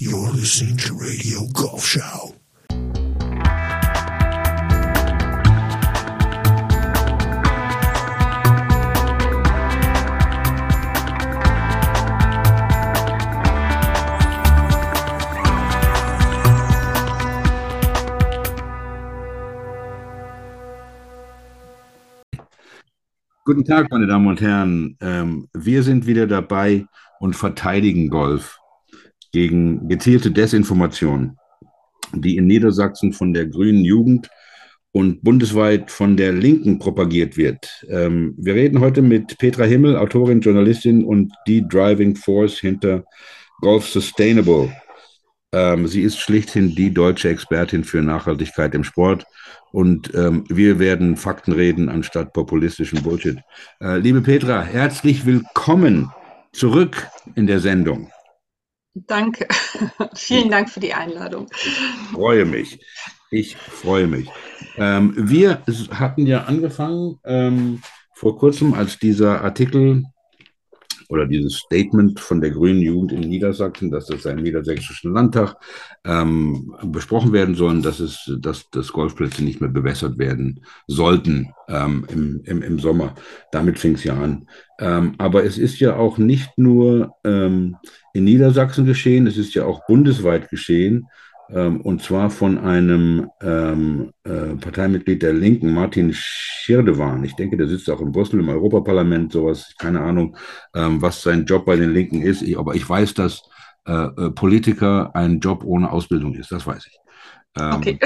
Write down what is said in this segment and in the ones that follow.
You're listening to Radio Golf Show. Guten Tag, meine Damen und Herren. Ähm, wir sind wieder dabei und verteidigen Golf gegen gezielte Desinformation, die in Niedersachsen von der Grünen Jugend und bundesweit von der Linken propagiert wird. Ähm, wir reden heute mit Petra Himmel, Autorin, Journalistin und die Driving Force hinter Golf Sustainable. Ähm, sie ist schlichthin die deutsche Expertin für Nachhaltigkeit im Sport und ähm, wir werden Fakten reden anstatt populistischen Bullshit. Äh, liebe Petra, herzlich willkommen zurück in der Sendung. Danke. Vielen Dank für die Einladung. Ich freue mich. Ich freue mich. Ähm, wir hatten ja angefangen ähm, vor kurzem, als dieser Artikel oder dieses Statement von der Grünen Jugend in Niedersachsen, dass das im Niedersächsischen Landtag ähm, besprochen werden soll, dass es, dass, dass Golfplätze nicht mehr bewässert werden sollten ähm, im, im, im Sommer. Damit fing es ja an. Ähm, aber es ist ja auch nicht nur ähm, in Niedersachsen geschehen, es ist ja auch bundesweit geschehen ähm, und zwar von einem ähm, äh, Parteimitglied der Linken, Martin Schirdewan. Ich denke, der sitzt auch in Brüssel im Europaparlament, sowas, keine Ahnung, ähm, was sein Job bei den Linken ist. Ich, aber ich weiß, dass äh, äh, Politiker ein Job ohne Ausbildung ist, das weiß ich. Ähm, okay.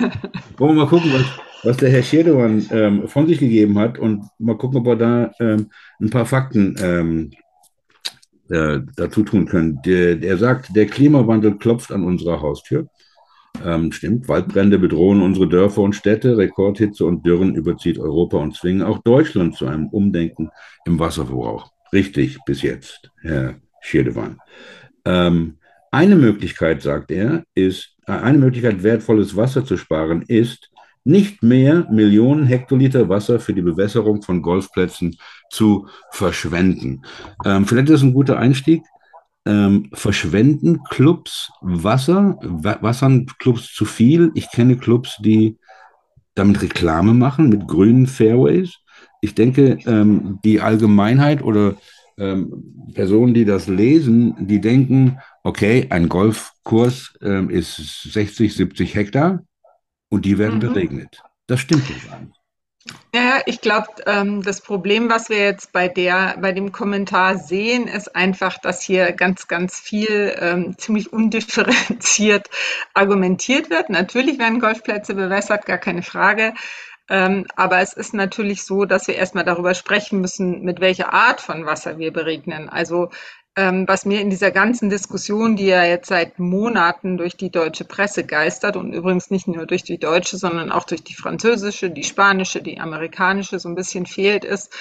wollen wir mal gucken, was, was der Herr Schirdewan ähm, von sich gegeben hat und mal gucken, ob er da ähm, ein paar Fakten äh, dazu tun können. Der, er sagt, der Klimawandel klopft an unserer Haustür. Ähm, stimmt, Waldbrände bedrohen unsere Dörfer und Städte, Rekordhitze und Dürren überzieht Europa und zwingen auch Deutschland zu einem Umdenken im Wasserverbrauch. Richtig, bis jetzt, Herr Schirdewan. Ähm, eine Möglichkeit, sagt er, ist, äh, eine Möglichkeit, wertvolles Wasser zu sparen, ist, nicht mehr Millionen Hektoliter Wasser für die Bewässerung von Golfplätzen zu verschwenden. Ähm, vielleicht ist das ein guter Einstieg. Ähm, verschwenden Clubs Wasser? Wassern Clubs zu viel? Ich kenne Clubs, die damit Reklame machen mit grünen Fairways. Ich denke, ähm, die Allgemeinheit oder ähm, Personen, die das lesen, die denken, okay, ein Golfkurs ähm, ist 60, 70 Hektar und die werden mhm. beregnet. Das stimmt nicht. Ja, ich glaube, ähm, das Problem, was wir jetzt bei der, bei dem Kommentar sehen, ist einfach, dass hier ganz, ganz viel ähm, ziemlich undifferenziert argumentiert wird. Natürlich werden Golfplätze bewässert, gar keine Frage. Ähm, aber es ist natürlich so, dass wir erstmal darüber sprechen müssen, mit welcher Art von Wasser wir beregnen. Also was mir in dieser ganzen Diskussion, die ja jetzt seit Monaten durch die deutsche Presse geistert und übrigens nicht nur durch die deutsche, sondern auch durch die französische, die spanische, die amerikanische so ein bisschen fehlt, ist,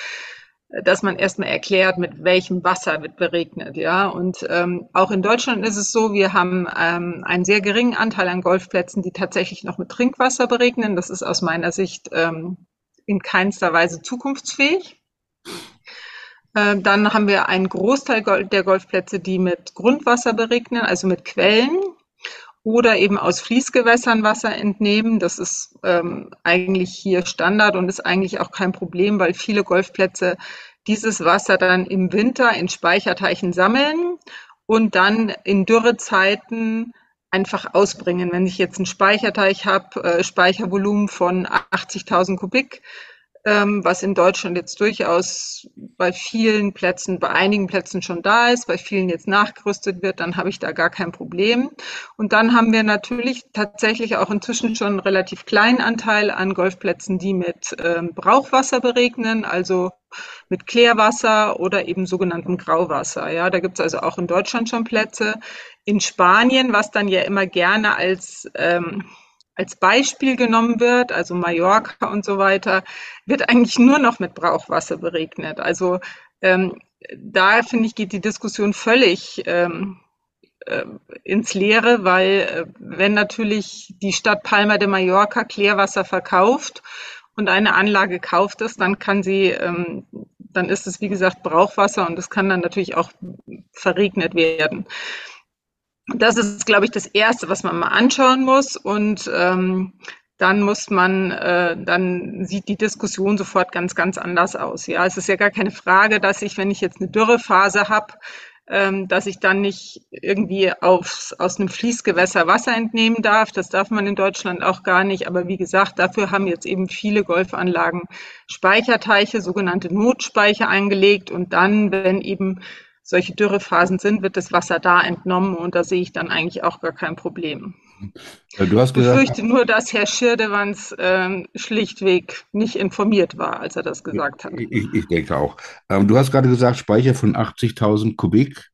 dass man erstmal erklärt, mit welchem Wasser wird beregnet, ja. Und ähm, auch in Deutschland ist es so, wir haben ähm, einen sehr geringen Anteil an Golfplätzen, die tatsächlich noch mit Trinkwasser beregnen. Das ist aus meiner Sicht ähm, in keinster Weise zukunftsfähig. Äh, dann haben wir einen Großteil der Golfplätze, die mit Grundwasser beregnen, also mit Quellen oder eben aus Fließgewässern Wasser entnehmen. Das ist ähm, eigentlich hier Standard und ist eigentlich auch kein Problem, weil viele Golfplätze dieses Wasser dann im Winter in Speicherteichen sammeln und dann in Dürrezeiten einfach ausbringen. Wenn ich jetzt einen Speicherteich habe, äh, Speichervolumen von 80.000 Kubik, ähm, was in Deutschland jetzt durchaus bei vielen Plätzen, bei einigen Plätzen schon da ist, bei vielen jetzt nachgerüstet wird, dann habe ich da gar kein Problem. Und dann haben wir natürlich tatsächlich auch inzwischen schon einen relativ kleinen Anteil an Golfplätzen, die mit ähm, Brauchwasser beregnen, also mit Klärwasser oder eben sogenanntem Grauwasser. Ja, da gibt es also auch in Deutschland schon Plätze. In Spanien, was dann ja immer gerne als ähm, als Beispiel genommen wird, also Mallorca und so weiter, wird eigentlich nur noch mit Brauchwasser beregnet. Also ähm, da finde ich, geht die Diskussion völlig ähm, äh, ins Leere, weil äh, wenn natürlich die Stadt Palma de Mallorca Klärwasser verkauft und eine Anlage kauft es, dann kann sie, ähm, dann ist es wie gesagt Brauchwasser und es kann dann natürlich auch verregnet werden. Das ist, glaube ich, das Erste, was man mal anschauen muss. Und ähm, dann muss man, äh, dann sieht die Diskussion sofort ganz, ganz anders aus. Ja, es ist ja gar keine Frage, dass ich, wenn ich jetzt eine Dürrephase habe, ähm, dass ich dann nicht irgendwie aufs, aus einem Fließgewässer Wasser entnehmen darf. Das darf man in Deutschland auch gar nicht. Aber wie gesagt, dafür haben jetzt eben viele Golfanlagen Speicherteiche, sogenannte Notspeicher eingelegt. Und dann, wenn eben solche Dürrephasen sind, wird das Wasser da entnommen und da sehe ich dann eigentlich auch gar kein Problem. Du hast gesagt, ich fürchte nur, dass Herr Schirdewanz ähm, schlichtweg nicht informiert war, als er das gesagt hat. Ich, ich denke auch. Ähm, du hast gerade gesagt, Speicher von 80.000 Kubik.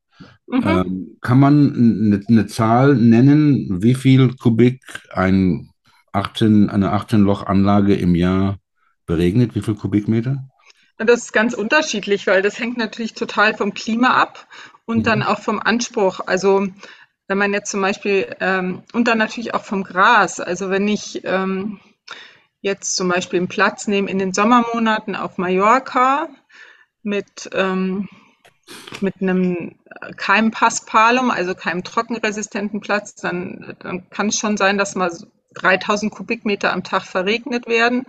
Mhm. Ähm, kann man eine, eine Zahl nennen, wie viel Kubik ein 18, eine 18-Loch-Anlage im Jahr beregnet? Wie viel Kubikmeter? Das ist ganz unterschiedlich, weil das hängt natürlich total vom Klima ab und mhm. dann auch vom Anspruch. Also wenn man jetzt zum Beispiel ähm, und dann natürlich auch vom Gras. Also wenn ich ähm, jetzt zum Beispiel einen Platz nehme in den Sommermonaten auf Mallorca mit ähm, mit einem Keimpaspalum, also keinem trockenresistenten Platz, dann, dann kann es schon sein, dass mal 3000 Kubikmeter am Tag verregnet werden.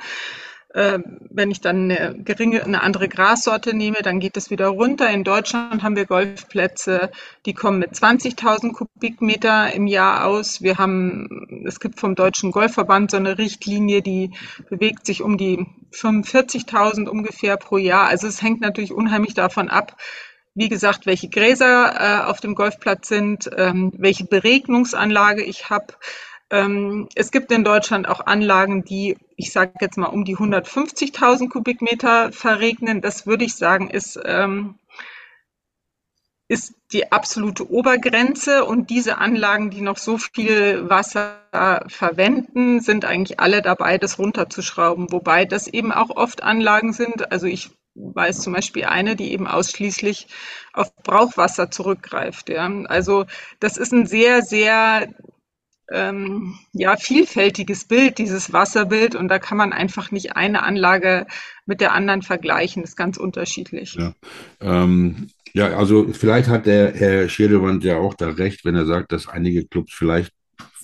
Ähm, wenn ich dann eine geringe, eine andere Grassorte nehme, dann geht es wieder runter. In Deutschland haben wir Golfplätze, die kommen mit 20.000 Kubikmeter im Jahr aus. Wir haben, es gibt vom Deutschen Golfverband so eine Richtlinie, die bewegt sich um die 45.000 ungefähr pro Jahr. Also es hängt natürlich unheimlich davon ab, wie gesagt, welche Gräser äh, auf dem Golfplatz sind, ähm, welche Beregnungsanlage ich habe. Ähm, es gibt in Deutschland auch Anlagen, die, ich sage jetzt mal, um die 150.000 Kubikmeter verregnen. Das würde ich sagen, ist, ähm, ist die absolute Obergrenze. Und diese Anlagen, die noch so viel Wasser verwenden, sind eigentlich alle dabei, das runterzuschrauben. Wobei das eben auch oft Anlagen sind. Also ich weiß zum Beispiel eine, die eben ausschließlich auf Brauchwasser zurückgreift. Ja. Also das ist ein sehr, sehr ähm, ja, vielfältiges Bild, dieses Wasserbild. Und da kann man einfach nicht eine Anlage mit der anderen vergleichen. Das ist ganz unterschiedlich. Ja, ähm, ja also vielleicht hat der Herr Schirdewandt ja auch da recht, wenn er sagt, dass einige Clubs vielleicht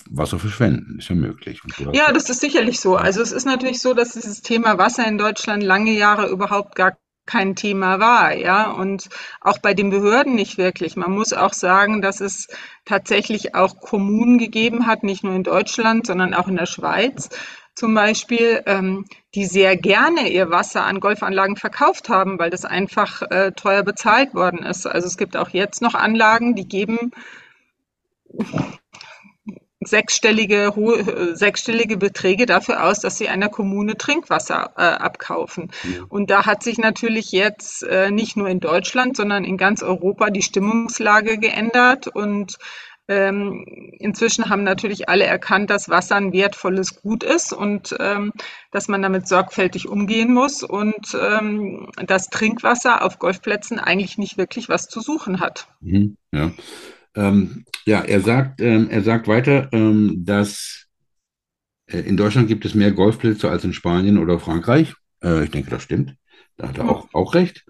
Wasser verschwenden. Ist ja möglich. Ja, das ist sicherlich so. Also es ist natürlich so, dass dieses Thema Wasser in Deutschland lange Jahre überhaupt gar kein Thema war, ja, und auch bei den Behörden nicht wirklich. Man muss auch sagen, dass es tatsächlich auch Kommunen gegeben hat, nicht nur in Deutschland, sondern auch in der Schweiz zum Beispiel, ähm, die sehr gerne ihr Wasser an Golfanlagen verkauft haben, weil das einfach äh, teuer bezahlt worden ist. Also es gibt auch jetzt noch Anlagen, die geben sechsstellige, hohe, sechsstellige Beträge dafür aus, dass sie einer Kommune Trinkwasser äh, abkaufen. Und da hat sich natürlich jetzt äh, nicht nur in Deutschland, sondern in ganz Europa die Stimmungslage geändert und ähm, inzwischen haben natürlich alle erkannt, dass Wasser ein wertvolles Gut ist und ähm, dass man damit sorgfältig umgehen muss und ähm, dass Trinkwasser auf Golfplätzen eigentlich nicht wirklich was zu suchen hat. Mhm, ja. Ähm, ja, er sagt, ähm, er sagt weiter, ähm, dass äh, in Deutschland gibt es mehr Golfplätze als in Spanien oder Frankreich. Äh, ich denke, das stimmt. Da hat er auch, auch recht.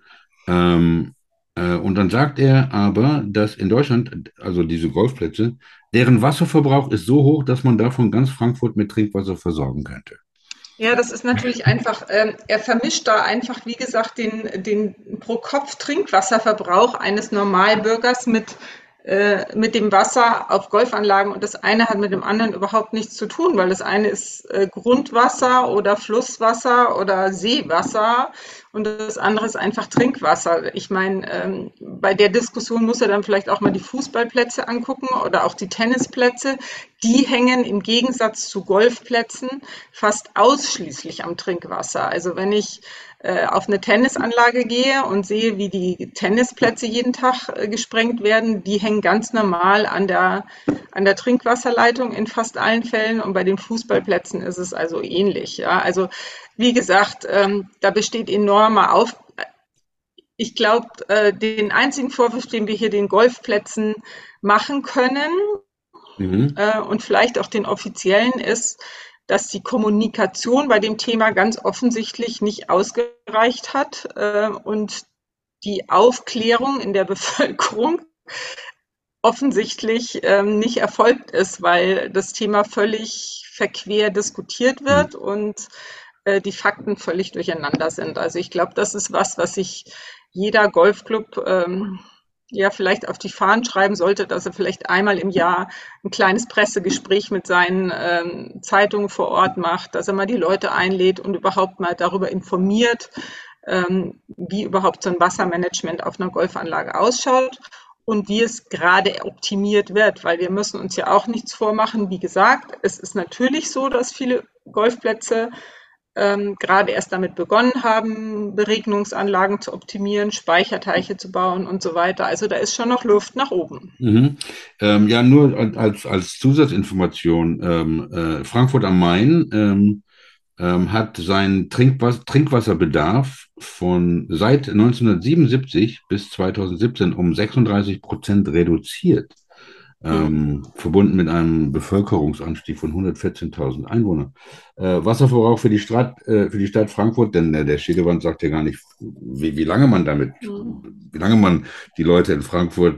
Ähm, äh, und dann sagt er aber, dass in Deutschland, also diese Golfplätze, deren Wasserverbrauch ist so hoch, dass man davon ganz Frankfurt mit Trinkwasser versorgen könnte. Ja, das ist natürlich einfach, ähm, er vermischt da einfach, wie gesagt, den, den Pro-Kopf-Trinkwasserverbrauch eines Normalbürgers mit äh, mit dem Wasser auf Golfanlagen und das eine hat mit dem anderen überhaupt nichts zu tun, weil das eine ist äh, Grundwasser oder Flusswasser oder Seewasser und das andere ist einfach Trinkwasser. Ich meine, ähm, bei der Diskussion muss er dann vielleicht auch mal die Fußballplätze angucken oder auch die Tennisplätze. Die hängen im Gegensatz zu Golfplätzen fast ausschließlich am Trinkwasser. Also wenn ich äh, auf eine Tennisanlage gehe und sehe, wie die Tennisplätze jeden Tag äh, gesprengt werden, die hängen ganz normal an der, an der Trinkwasserleitung in fast allen Fällen und bei den Fußballplätzen ist es also ähnlich. Ja? Also wie gesagt, ähm, da besteht enormer Auf. Ich glaube, äh, den einzigen Vorwurf, den wir hier den Golfplätzen machen können, mhm. äh, und vielleicht auch den offiziellen, ist, dass die Kommunikation bei dem Thema ganz offensichtlich nicht ausgereicht hat äh, und die Aufklärung in der Bevölkerung offensichtlich ähm, nicht erfolgt ist, weil das Thema völlig verquer diskutiert wird mhm. und äh, die Fakten völlig durcheinander sind. Also ich glaube, das ist was, was sich jeder Golfclub ähm, ja vielleicht auf die Fahnen schreiben sollte, dass er vielleicht einmal im Jahr ein kleines Pressegespräch mit seinen ähm, Zeitungen vor Ort macht, dass er mal die Leute einlädt und überhaupt mal darüber informiert, ähm, wie überhaupt so ein Wassermanagement auf einer Golfanlage ausschaut und wie es gerade optimiert wird, weil wir müssen uns ja auch nichts vormachen. Wie gesagt, es ist natürlich so, dass viele Golfplätze ähm, gerade erst damit begonnen haben, Beregnungsanlagen zu optimieren, Speicherteiche zu bauen und so weiter. Also da ist schon noch Luft nach oben. Mhm. Ähm, ja, nur als, als Zusatzinformation, ähm, äh, Frankfurt am Main ähm, ähm, hat seinen Trinkwasser, Trinkwasserbedarf von seit 1977 bis 2017 um 36 Prozent reduziert ähm, verbunden mit einem Bevölkerungsanstieg von 114.000 Einwohnern. Äh, Wasserverbrauch für die, Stadt, äh, für die Stadt Frankfurt, denn äh, der Schädewand sagt ja gar nicht, wie, wie lange man damit, mhm. wie lange man die Leute in Frankfurt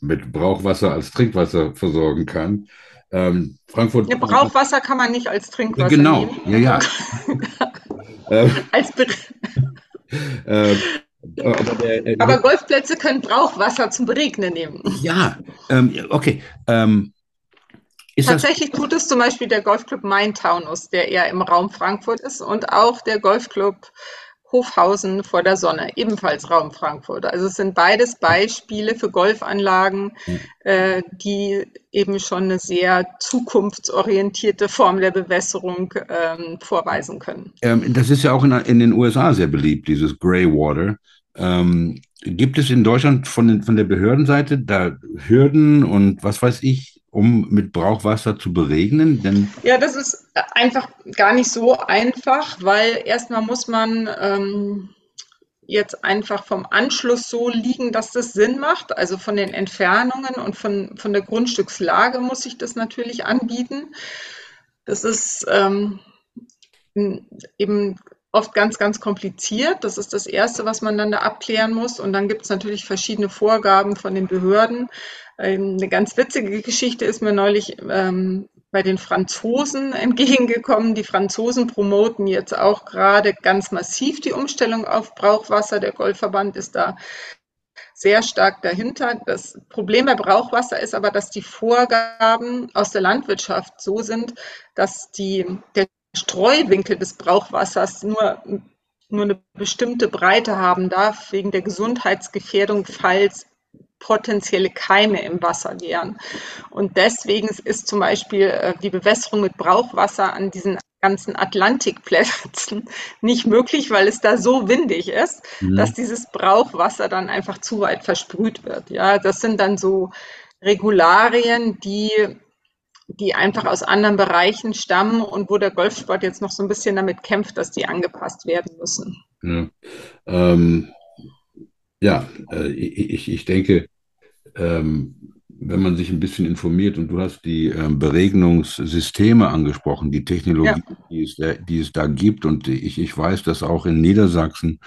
mit Brauchwasser als Trinkwasser versorgen kann. Ähm, Frankfurt. Ja, Brauchwasser kann man nicht als Trinkwasser genau, nehmen. Genau, ja, ja. als Be äh, aber, der, äh, aber, Golfplätze können Brauchwasser zum Beregnen nehmen. Ja, ähm, okay. Ähm, Tatsächlich tut es zum Beispiel der Golfclub Main-Taunus, der eher im Raum Frankfurt ist, und auch der Golfclub Hofhausen vor der Sonne, ebenfalls Raum Frankfurt. Also es sind beides Beispiele für Golfanlagen, mhm. äh, die eben schon eine sehr zukunftsorientierte Form der Bewässerung ähm, vorweisen können. Ähm, das ist ja auch in, in, den USA sehr beliebt, dieses Grey Water. Ähm, gibt es in Deutschland von, den, von der Behördenseite da Hürden und was weiß ich, um mit Brauchwasser zu beregnen? Denn ja, das ist einfach gar nicht so einfach, weil erstmal muss man ähm, jetzt einfach vom Anschluss so liegen, dass das Sinn macht. Also von den Entfernungen und von, von der Grundstückslage muss ich das natürlich anbieten. Das ist ähm, eben oft ganz, ganz kompliziert. Das ist das Erste, was man dann da abklären muss. Und dann gibt es natürlich verschiedene Vorgaben von den Behörden. Ähm, eine ganz witzige Geschichte ist mir neulich ähm, bei den Franzosen entgegengekommen. Die Franzosen promoten jetzt auch gerade ganz massiv die Umstellung auf Brauchwasser. Der Golfverband ist da sehr stark dahinter. Das Problem bei Brauchwasser ist aber, dass die Vorgaben aus der Landwirtschaft so sind, dass die, der Streuwinkel des Brauchwassers nur, nur eine bestimmte Breite haben darf, wegen der Gesundheitsgefährdung, falls potenzielle Keime im Wasser wären. Und deswegen ist zum Beispiel äh, die Bewässerung mit Brauchwasser an diesen ganzen Atlantikplätzen nicht möglich, weil es da so windig ist, mhm. dass dieses Brauchwasser dann einfach zu weit versprüht wird. Ja, das sind dann so Regularien, die die einfach aus anderen Bereichen stammen und wo der Golfsport jetzt noch so ein bisschen damit kämpft, dass die angepasst werden müssen. Ja, ähm, ja äh, ich, ich denke, ähm, wenn man sich ein bisschen informiert und du hast die ähm, Beregnungssysteme angesprochen, die Technologie, ja. die, es da, die es da gibt und ich, ich weiß, dass auch in Niedersachsen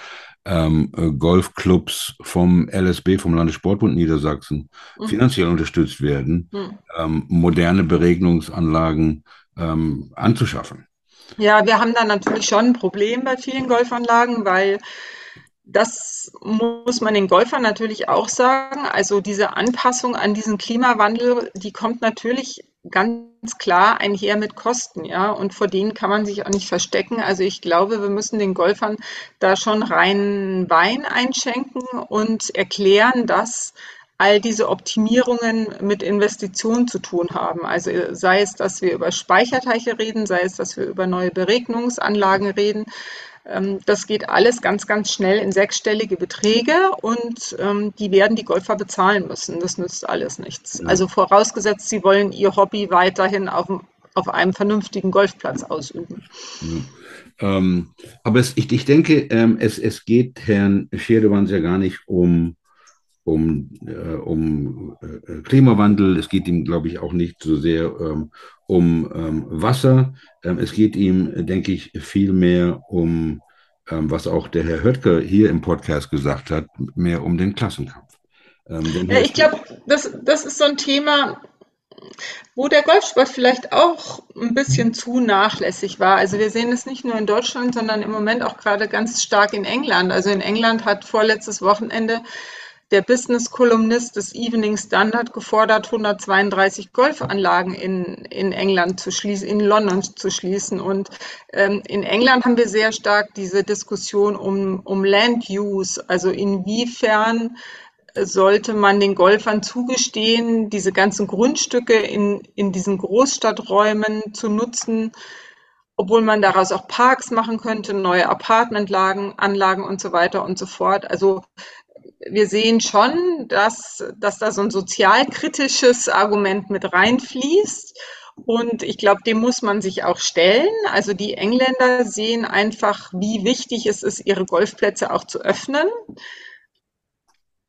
ähm, äh, Golfclubs vom LSB, vom Landessportbund Niedersachsen, mhm. finanziell unterstützt werden, mhm. ähm, moderne Beregnungsanlagen ähm, anzuschaffen. Ja, wir haben da natürlich schon ein Problem bei vielen Golfanlagen, weil das muss man den Golfern natürlich auch sagen. Also diese Anpassung an diesen Klimawandel, die kommt natürlich ganz klar einher mit Kosten, ja, und vor denen kann man sich auch nicht verstecken. Also ich glaube, wir müssen den Golfern da schon reinen Wein einschenken und erklären, dass all diese Optimierungen mit Investitionen zu tun haben. Also sei es, dass wir über Speicherteiche reden, sei es, dass wir über neue Beregnungsanlagen reden. Ähm, das geht alles ganz, ganz schnell in sechsstellige Beträge und ähm, die werden die Golfer bezahlen müssen. Das nützt alles nichts. Also vorausgesetzt, sie wollen ihr Hobby weiterhin auf, auf einem vernünftigen Golfplatz ausüben. Ja. Ähm, aber es, ich, ich denke, ähm, es, es geht Herrn Scherdewans ja gar nicht um um, äh, um äh, Klimawandel. Es geht ihm, glaube ich, auch nicht so sehr ähm, um ähm, Wasser. Ähm, es geht ihm, denke ich, viel mehr um, ähm, was auch der Herr Höttger hier im Podcast gesagt hat, mehr um den Klassenkampf. Ähm, ja, ich glaube, das, das ist so ein Thema, wo der Golfsport vielleicht auch ein bisschen zu nachlässig war. Also wir sehen es nicht nur in Deutschland, sondern im Moment auch gerade ganz stark in England. Also in England hat vorletztes Wochenende der Business-Kolumnist des Evening Standard gefordert, 132 Golfanlagen in, in England zu schließen, in London zu schließen. Und ähm, in England haben wir sehr stark diese Diskussion um, um Land Use, also inwiefern sollte man den Golfern zugestehen, diese ganzen Grundstücke in, in diesen Großstadträumen zu nutzen, obwohl man daraus auch Parks machen könnte, neue Apartmentlagen, Anlagen und so weiter und so fort. Also wir sehen schon, dass, dass da so ein sozialkritisches Argument mit reinfließt. Und ich glaube, dem muss man sich auch stellen. Also die Engländer sehen einfach, wie wichtig es ist, ihre Golfplätze auch zu öffnen.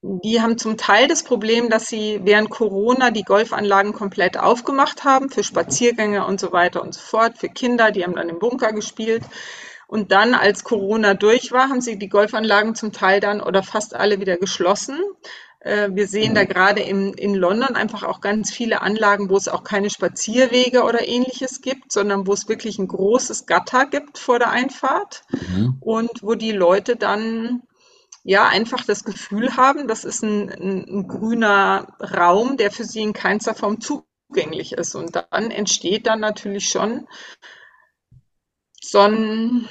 Die haben zum Teil das Problem, dass sie während Corona die Golfanlagen komplett aufgemacht haben für Spaziergänge und so weiter und so fort, für Kinder, die haben dann im Bunker gespielt. Und dann, als Corona durch war, haben sie die Golfanlagen zum Teil dann oder fast alle wieder geschlossen. Äh, wir sehen da gerade in, in London einfach auch ganz viele Anlagen, wo es auch keine Spazierwege oder ähnliches gibt, sondern wo es wirklich ein großes Gatter gibt vor der Einfahrt mhm. und wo die Leute dann ja einfach das Gefühl haben, das ist ein, ein, ein grüner Raum, der für sie in keinster Form zugänglich ist. Und dann entsteht dann natürlich schon so, ein,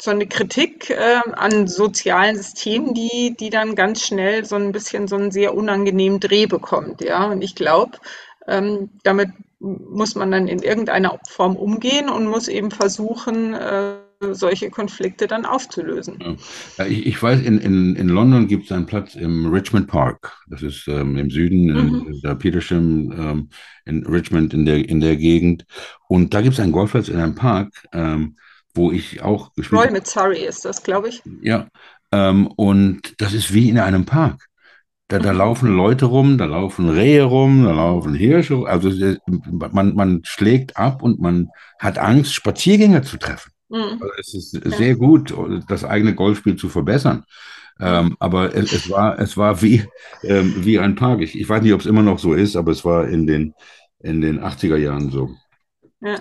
so eine Kritik äh, an sozialen Systemen, die, die dann ganz schnell so ein bisschen so einen sehr unangenehmen Dreh bekommt. Ja, und ich glaube, ähm, damit muss man dann in irgendeiner Form umgehen und muss eben versuchen, äh, solche Konflikte dann aufzulösen. Ja. Ich, ich, weiß, in, in, in London gibt es einen Platz im Richmond Park. Das ist ähm, im Süden, mhm. in der Petersham, ähm, in Richmond in der, in der Gegend. Und da gibt es einen Golfplatz in einem Park, ähm, wo ich auch gespielt habe. Roy mit Surrey ist das, glaube ich. Ja, ähm, und das ist wie in einem Park. Da, da laufen Leute rum, da laufen Rehe rum, da laufen Hirsche. Also man, man schlägt ab und man hat Angst, Spaziergänger zu treffen. Mhm. Also es ist ja. sehr gut, das eigene Golfspiel zu verbessern. Ähm, aber es, es, war, es war wie, ähm, wie ein Park. Ich, ich weiß nicht, ob es immer noch so ist, aber es war in den, in den 80er Jahren so. Ja.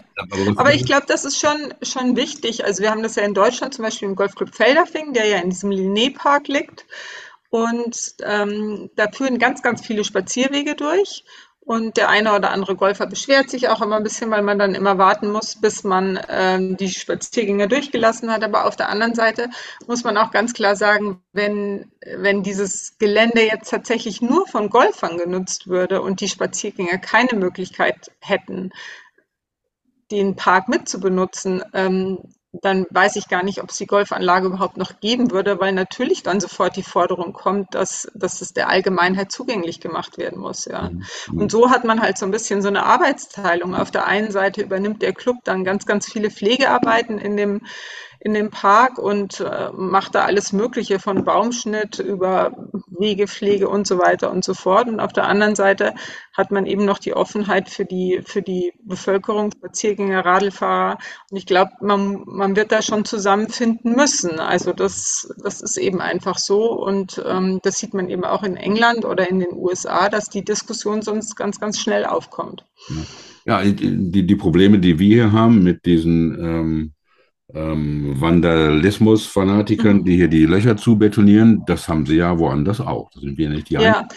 Aber ich glaube, das ist schon, schon wichtig. Also wir haben das ja in Deutschland zum Beispiel im Golfclub Felderfing, der ja in diesem Linné-Park liegt. Und ähm, da führen ganz, ganz viele Spazierwege durch. Und der eine oder andere Golfer beschwert sich auch immer ein bisschen, weil man dann immer warten muss, bis man ähm, die Spaziergänger durchgelassen hat. Aber auf der anderen Seite muss man auch ganz klar sagen, wenn, wenn dieses Gelände jetzt tatsächlich nur von Golfern genutzt würde und die Spaziergänger keine Möglichkeit hätten, den Park mitzubenutzen, ähm, dann weiß ich gar nicht, ob es die Golfanlage überhaupt noch geben würde, weil natürlich dann sofort die Forderung kommt, dass, dass es der Allgemeinheit zugänglich gemacht werden muss. Ja. Mhm. Und so hat man halt so ein bisschen so eine Arbeitsteilung. Auf der einen Seite übernimmt der Club dann ganz, ganz viele Pflegearbeiten in dem in dem Park und äh, macht da alles Mögliche von Baumschnitt über Wegepflege und so weiter und so fort. Und auf der anderen Seite hat man eben noch die Offenheit für die, für die Bevölkerung, Spaziergänger, Radlfahrer. Und ich glaube, man, man wird da schon zusammenfinden müssen. Also das, das ist eben einfach so. Und ähm, das sieht man eben auch in England oder in den USA, dass die Diskussion sonst ganz, ganz schnell aufkommt. Ja, die, die Probleme, die wir hier haben mit diesen ähm ähm, Vandalismus-Fanatikern, mhm. die hier die Löcher zubetonieren, das haben sie ja woanders auch. Das sind wir nicht die Ja,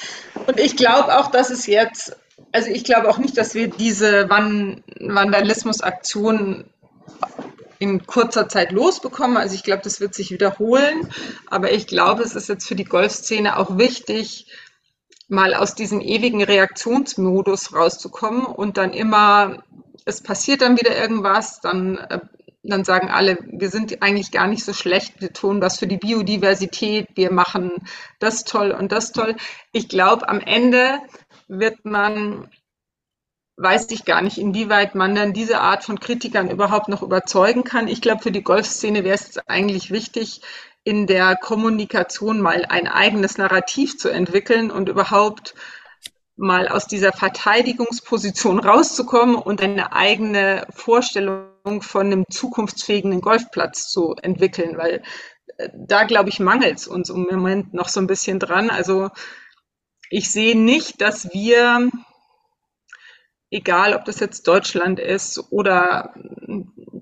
und ich glaube auch, dass es jetzt, also ich glaube auch nicht, dass wir diese Van Vandalismus-Aktionen in kurzer Zeit losbekommen. Also ich glaube, das wird sich wiederholen. Aber ich glaube, es ist jetzt für die Golfszene auch wichtig, mal aus diesem ewigen Reaktionsmodus rauszukommen und dann immer, es passiert dann wieder irgendwas, dann äh, dann sagen alle, wir sind eigentlich gar nicht so schlecht, wir tun was für die Biodiversität, wir machen das toll und das toll. Ich glaube, am Ende wird man, weiß ich gar nicht, inwieweit man dann diese Art von Kritikern überhaupt noch überzeugen kann. Ich glaube, für die Golfszene wäre es eigentlich wichtig, in der Kommunikation mal ein eigenes Narrativ zu entwickeln und überhaupt mal aus dieser Verteidigungsposition rauszukommen und eine eigene Vorstellung von einem zukunftsfähigen Golfplatz zu entwickeln, weil äh, da, glaube ich, mangelt es uns im Moment noch so ein bisschen dran. Also ich sehe nicht, dass wir, egal ob das jetzt Deutschland ist oder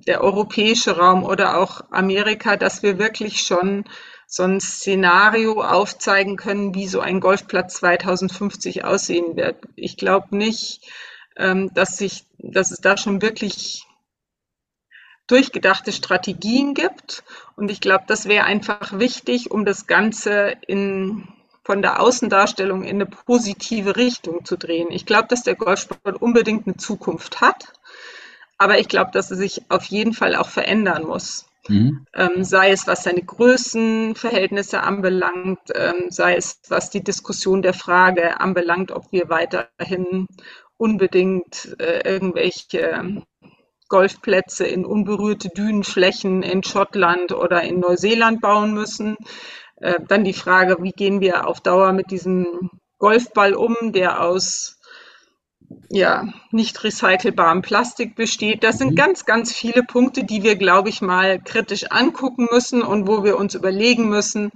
der europäische Raum oder auch Amerika, dass wir wirklich schon so ein Szenario aufzeigen können, wie so ein Golfplatz 2050 aussehen wird. Ich glaube nicht, ähm, dass sich, dass es da schon wirklich durchgedachte Strategien gibt. Und ich glaube, das wäre einfach wichtig, um das Ganze in, von der Außendarstellung in eine positive Richtung zu drehen. Ich glaube, dass der Golfsport unbedingt eine Zukunft hat. Aber ich glaube, dass er sich auf jeden Fall auch verändern muss. Mhm. Ähm, sei es was seine Größenverhältnisse anbelangt, ähm, sei es was die Diskussion der Frage anbelangt, ob wir weiterhin unbedingt äh, irgendwelche Golfplätze in unberührte Dünenflächen in Schottland oder in Neuseeland bauen müssen. Äh, dann die Frage, wie gehen wir auf Dauer mit diesem Golfball um, der aus ja, nicht recycelbarem Plastik besteht. Das sind mhm. ganz, ganz viele Punkte, die wir, glaube ich, mal kritisch angucken müssen und wo wir uns überlegen müssen,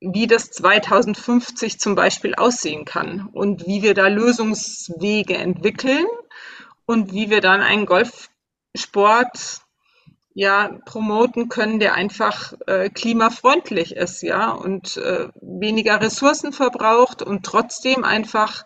wie das 2050 zum Beispiel aussehen kann und wie wir da Lösungswege entwickeln und wie wir dann einen Golfsport ja promoten können, der einfach äh, klimafreundlich ist, ja, und äh, weniger Ressourcen verbraucht und trotzdem einfach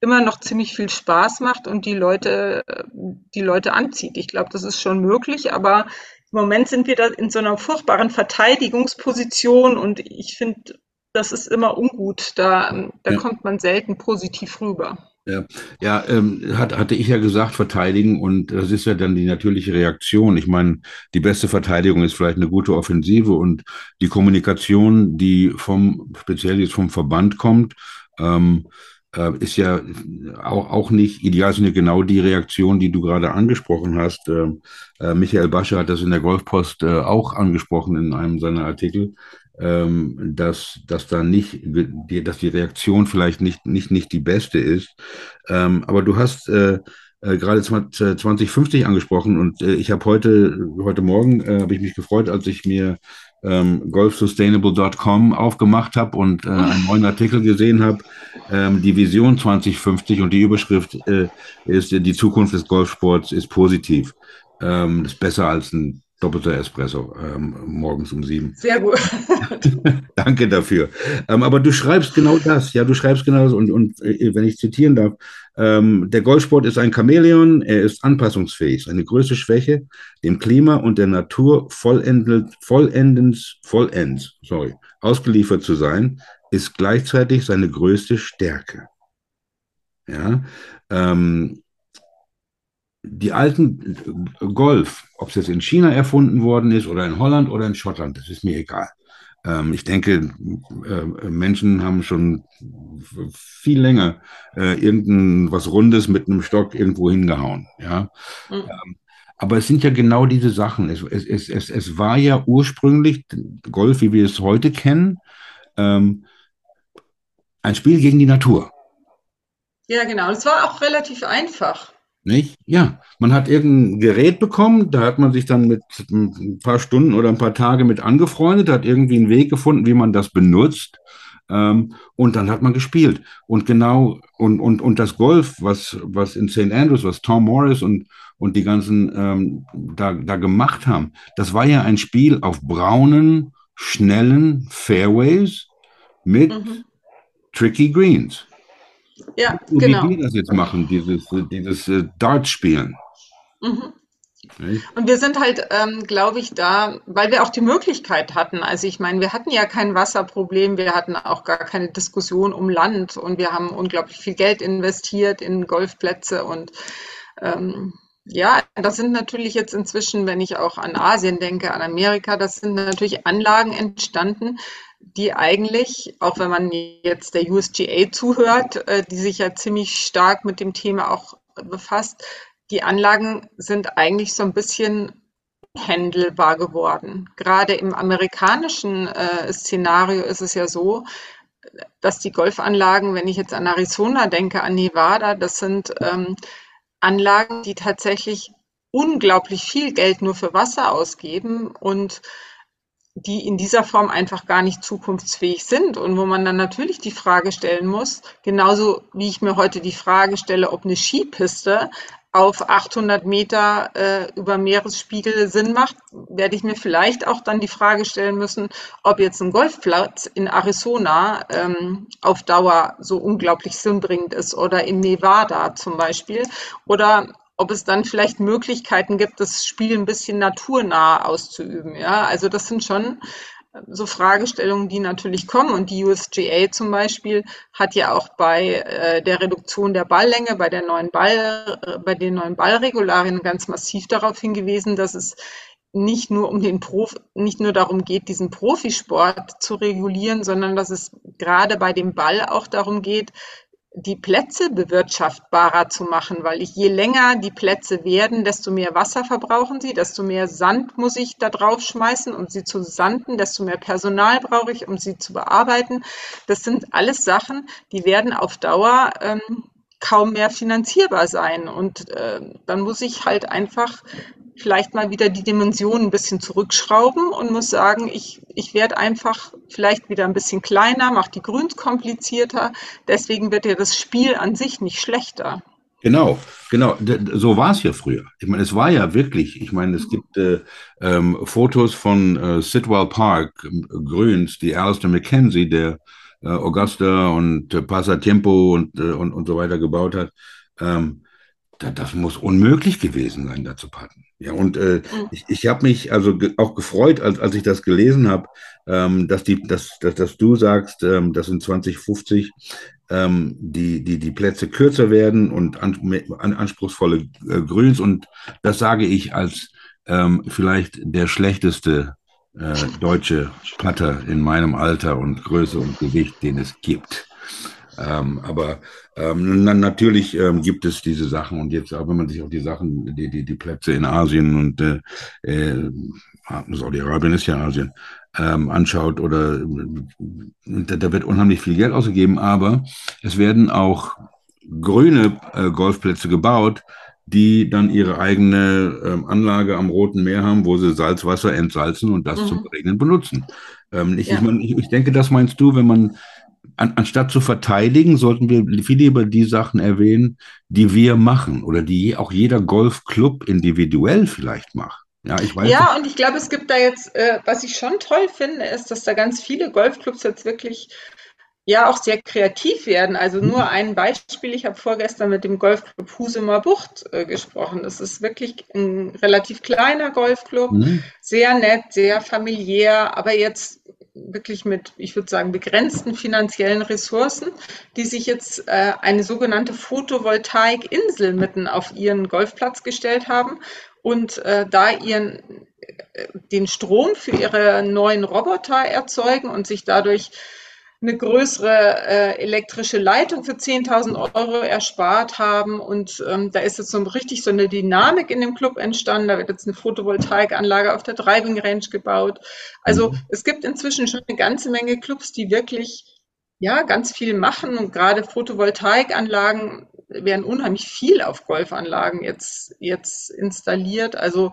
immer noch ziemlich viel Spaß macht und die Leute, die Leute anzieht. Ich glaube, das ist schon möglich, aber im Moment sind wir da in so einer furchtbaren Verteidigungsposition und ich finde, das ist immer ungut. Da, da ja. kommt man selten positiv rüber. Ja, ja ähm, hat, hatte ich ja gesagt, verteidigen und das ist ja dann die natürliche Reaktion. Ich meine, die beste Verteidigung ist vielleicht eine gute Offensive und die Kommunikation, die vom, speziell jetzt vom Verband kommt, ähm, äh, ist ja auch, auch nicht ideal, sind ja genau die Reaktionen, die du gerade angesprochen hast. Äh, äh, Michael Basche hat das in der Golfpost äh, auch angesprochen in einem seiner Artikel, ähm, dass, dass da nicht, die, dass die Reaktion vielleicht nicht, nicht, nicht die beste ist. Ähm, aber du hast äh, äh, gerade 2050 angesprochen und äh, ich habe heute, heute Morgen äh, habe ich mich gefreut, als ich mir ähm, golfsustainable.com aufgemacht habe und äh, einen neuen Artikel gesehen habe, ähm, die Vision 2050 und die Überschrift äh, ist, die Zukunft des Golfsports ist positiv. Ähm, ist besser als ein doppelter Espresso ähm, morgens um sieben. Sehr gut. Danke dafür. Ähm, aber du schreibst genau das, ja, du schreibst genau das und, und äh, wenn ich zitieren darf, ähm, der Golfsport ist ein Chamäleon, er ist anpassungsfähig. Seine größte Schwäche, dem Klima und der Natur vollendet, vollendens, vollends, sorry, ausgeliefert zu sein, ist gleichzeitig seine größte Stärke. Ja, ähm, die alten Golf, ob es jetzt in China erfunden worden ist oder in Holland oder in Schottland, das ist mir egal. Ähm, ich denke, äh, Menschen haben schon viel länger äh, irgendein was Rundes mit einem Stock irgendwo hingehauen. Ja. Mhm. Ähm, aber es sind ja genau diese Sachen. Es, es, es, es war ja ursprünglich Golf, wie wir es heute kennen, ähm, ein Spiel gegen die Natur. Ja, genau. Es war auch relativ einfach. Nicht? Ja, man hat irgendein Gerät bekommen, da hat man sich dann mit ein paar Stunden oder ein paar Tage mit angefreundet, hat irgendwie einen Weg gefunden, wie man das benutzt. Ähm, und dann hat man gespielt. Und genau, und, und, und das Golf, was, was in St. Andrews, was Tom Morris und, und die ganzen ähm, da, da gemacht haben, das war ja ein Spiel auf braunen, schnellen Fairways mit mhm. tricky Greens. Ja, so genau. Wie wir das jetzt machen, dieses, dieses äh, Dart-Spielen. Mhm. Und wir sind halt, ähm, glaube ich, da, weil wir auch die Möglichkeit hatten. Also ich meine, wir hatten ja kein Wasserproblem, wir hatten auch gar keine Diskussion um Land und wir haben unglaublich viel Geld investiert in Golfplätze und ähm, ja, das sind natürlich jetzt inzwischen, wenn ich auch an Asien denke, an Amerika, das sind natürlich Anlagen entstanden, die eigentlich, auch wenn man jetzt der USGA zuhört, äh, die sich ja ziemlich stark mit dem Thema auch befasst, die Anlagen sind eigentlich so ein bisschen händelbar geworden. Gerade im amerikanischen äh, Szenario ist es ja so, dass die Golfanlagen, wenn ich jetzt an Arizona denke, an Nevada, das sind ähm, Anlagen, die tatsächlich unglaublich viel Geld nur für Wasser ausgeben und die in dieser Form einfach gar nicht zukunftsfähig sind und wo man dann natürlich die Frage stellen muss, genauso wie ich mir heute die Frage stelle, ob eine Skipiste auf 800 Meter äh, über Meeresspiegel Sinn macht, werde ich mir vielleicht auch dann die Frage stellen müssen, ob jetzt ein Golfplatz in Arizona ähm, auf Dauer so unglaublich sinnbringend ist oder in Nevada zum Beispiel oder ob es dann vielleicht Möglichkeiten gibt, das Spiel ein bisschen naturnah auszuüben. Ja, also das sind schon so Fragestellungen, die natürlich kommen. Und die USGA zum Beispiel hat ja auch bei äh, der Reduktion der Balllänge, bei, der neuen Ball, äh, bei den neuen Ballregularien ganz massiv darauf hingewiesen, dass es nicht nur um den Prof, nicht nur darum geht, diesen Profisport zu regulieren, sondern dass es gerade bei dem Ball auch darum geht, die Plätze bewirtschaftbarer zu machen, weil ich, je länger die Plätze werden, desto mehr Wasser verbrauchen sie, desto mehr Sand muss ich da drauf schmeißen, um sie zu sanden, desto mehr Personal brauche ich, um sie zu bearbeiten. Das sind alles Sachen, die werden auf Dauer ähm, kaum mehr finanzierbar sein. Und äh, dann muss ich halt einfach vielleicht mal wieder die Dimension ein bisschen zurückschrauben und muss sagen, ich, ich werde einfach vielleicht wieder ein bisschen kleiner, mache die Grüns komplizierter. Deswegen wird ja das Spiel an sich nicht schlechter. Genau, genau. So war es ja früher. Ich meine, es war ja wirklich, ich meine, es gibt äh, ähm, Fotos von äh, Sidwell Park, äh, Grüns, die Alistair McKenzie, der äh, Augusta und äh, Pasatiempo und, äh, und, und so weiter gebaut hat. Ähm, das muss unmöglich gewesen sein, da zu patten. Ja, und äh, mhm. ich, ich habe mich also ge auch gefreut, als, als ich das gelesen habe, ähm, dass, die, dass, dass, dass du sagst, ähm, dass in 2050 ähm, die, die, die Plätze kürzer werden und an, an, anspruchsvolle äh, Grüns. Und das sage ich als ähm, vielleicht der schlechteste äh, deutsche Putter in meinem Alter und Größe und Gewicht, den es gibt. Ähm, aber ähm, na, natürlich ähm, gibt es diese Sachen und jetzt auch wenn man sich auch die Sachen, die, die, die Plätze in Asien und äh, äh, Saudi-Arabien ist ja Asien, ähm, anschaut oder da, da wird unheimlich viel Geld ausgegeben, aber es werden auch grüne äh, Golfplätze gebaut, die dann ihre eigene ähm, Anlage am Roten Meer haben, wo sie Salzwasser entsalzen und das mhm. zum Regnen benutzen. Ähm, ich, ja. ich, mein, ich, ich denke, das meinst du, wenn man an, anstatt zu verteidigen, sollten wir viel lieber die Sachen erwähnen, die wir machen oder die auch jeder Golfclub individuell vielleicht macht. Ja, ich weiß. Ja, und ich glaube, es gibt da jetzt, äh, was ich schon toll finde, ist, dass da ganz viele Golfclubs jetzt wirklich ja auch sehr kreativ werden. Also nur mhm. ein Beispiel, ich habe vorgestern mit dem Golfclub Husumer Bucht äh, gesprochen. Das ist wirklich ein relativ kleiner Golfclub, mhm. sehr nett, sehr familiär, aber jetzt wirklich mit, ich würde sagen, begrenzten finanziellen Ressourcen, die sich jetzt äh, eine sogenannte Photovoltaik-Insel mitten auf ihren Golfplatz gestellt haben und äh, da ihren äh, den Strom für ihre neuen Roboter erzeugen und sich dadurch eine größere äh, elektrische Leitung für 10.000 Euro erspart haben. Und ähm, da ist jetzt so richtig so eine Dynamik in dem Club entstanden. Da wird jetzt eine Photovoltaikanlage auf der Driving Range gebaut. Also mhm. es gibt inzwischen schon eine ganze Menge Clubs, die wirklich ja ganz viel machen. Und gerade Photovoltaikanlagen werden unheimlich viel auf Golfanlagen jetzt, jetzt installiert. Also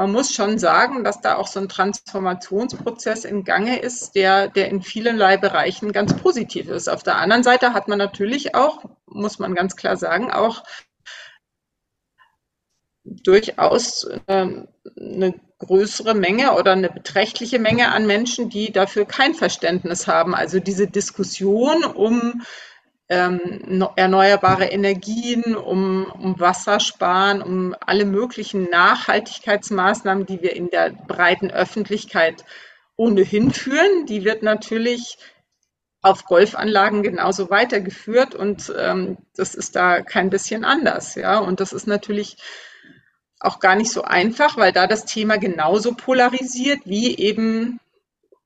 man muss schon sagen, dass da auch so ein Transformationsprozess in Gange ist, der, der in vielerlei Bereichen ganz positiv ist. Auf der anderen Seite hat man natürlich auch, muss man ganz klar sagen, auch durchaus ähm, eine größere Menge oder eine beträchtliche Menge an Menschen, die dafür kein Verständnis haben. Also diese Diskussion um ähm, erneuerbare Energien, um, um Wassersparen, um alle möglichen Nachhaltigkeitsmaßnahmen, die wir in der breiten Öffentlichkeit ohnehin führen, die wird natürlich auf Golfanlagen genauso weitergeführt und ähm, das ist da kein bisschen anders, ja. Und das ist natürlich auch gar nicht so einfach, weil da das Thema genauso polarisiert wie eben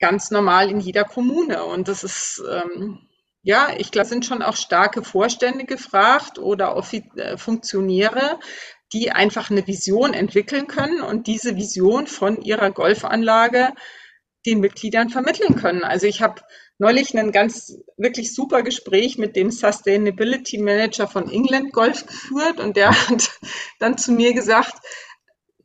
ganz normal in jeder Kommune. Und das ist ähm, ja, ich glaube, sind schon auch starke Vorstände gefragt oder äh, Funktionäre, die einfach eine Vision entwickeln können und diese Vision von ihrer Golfanlage den Mitgliedern vermitteln können. Also ich habe neulich ein ganz wirklich super Gespräch mit dem Sustainability Manager von England Golf geführt und der hat dann zu mir gesagt,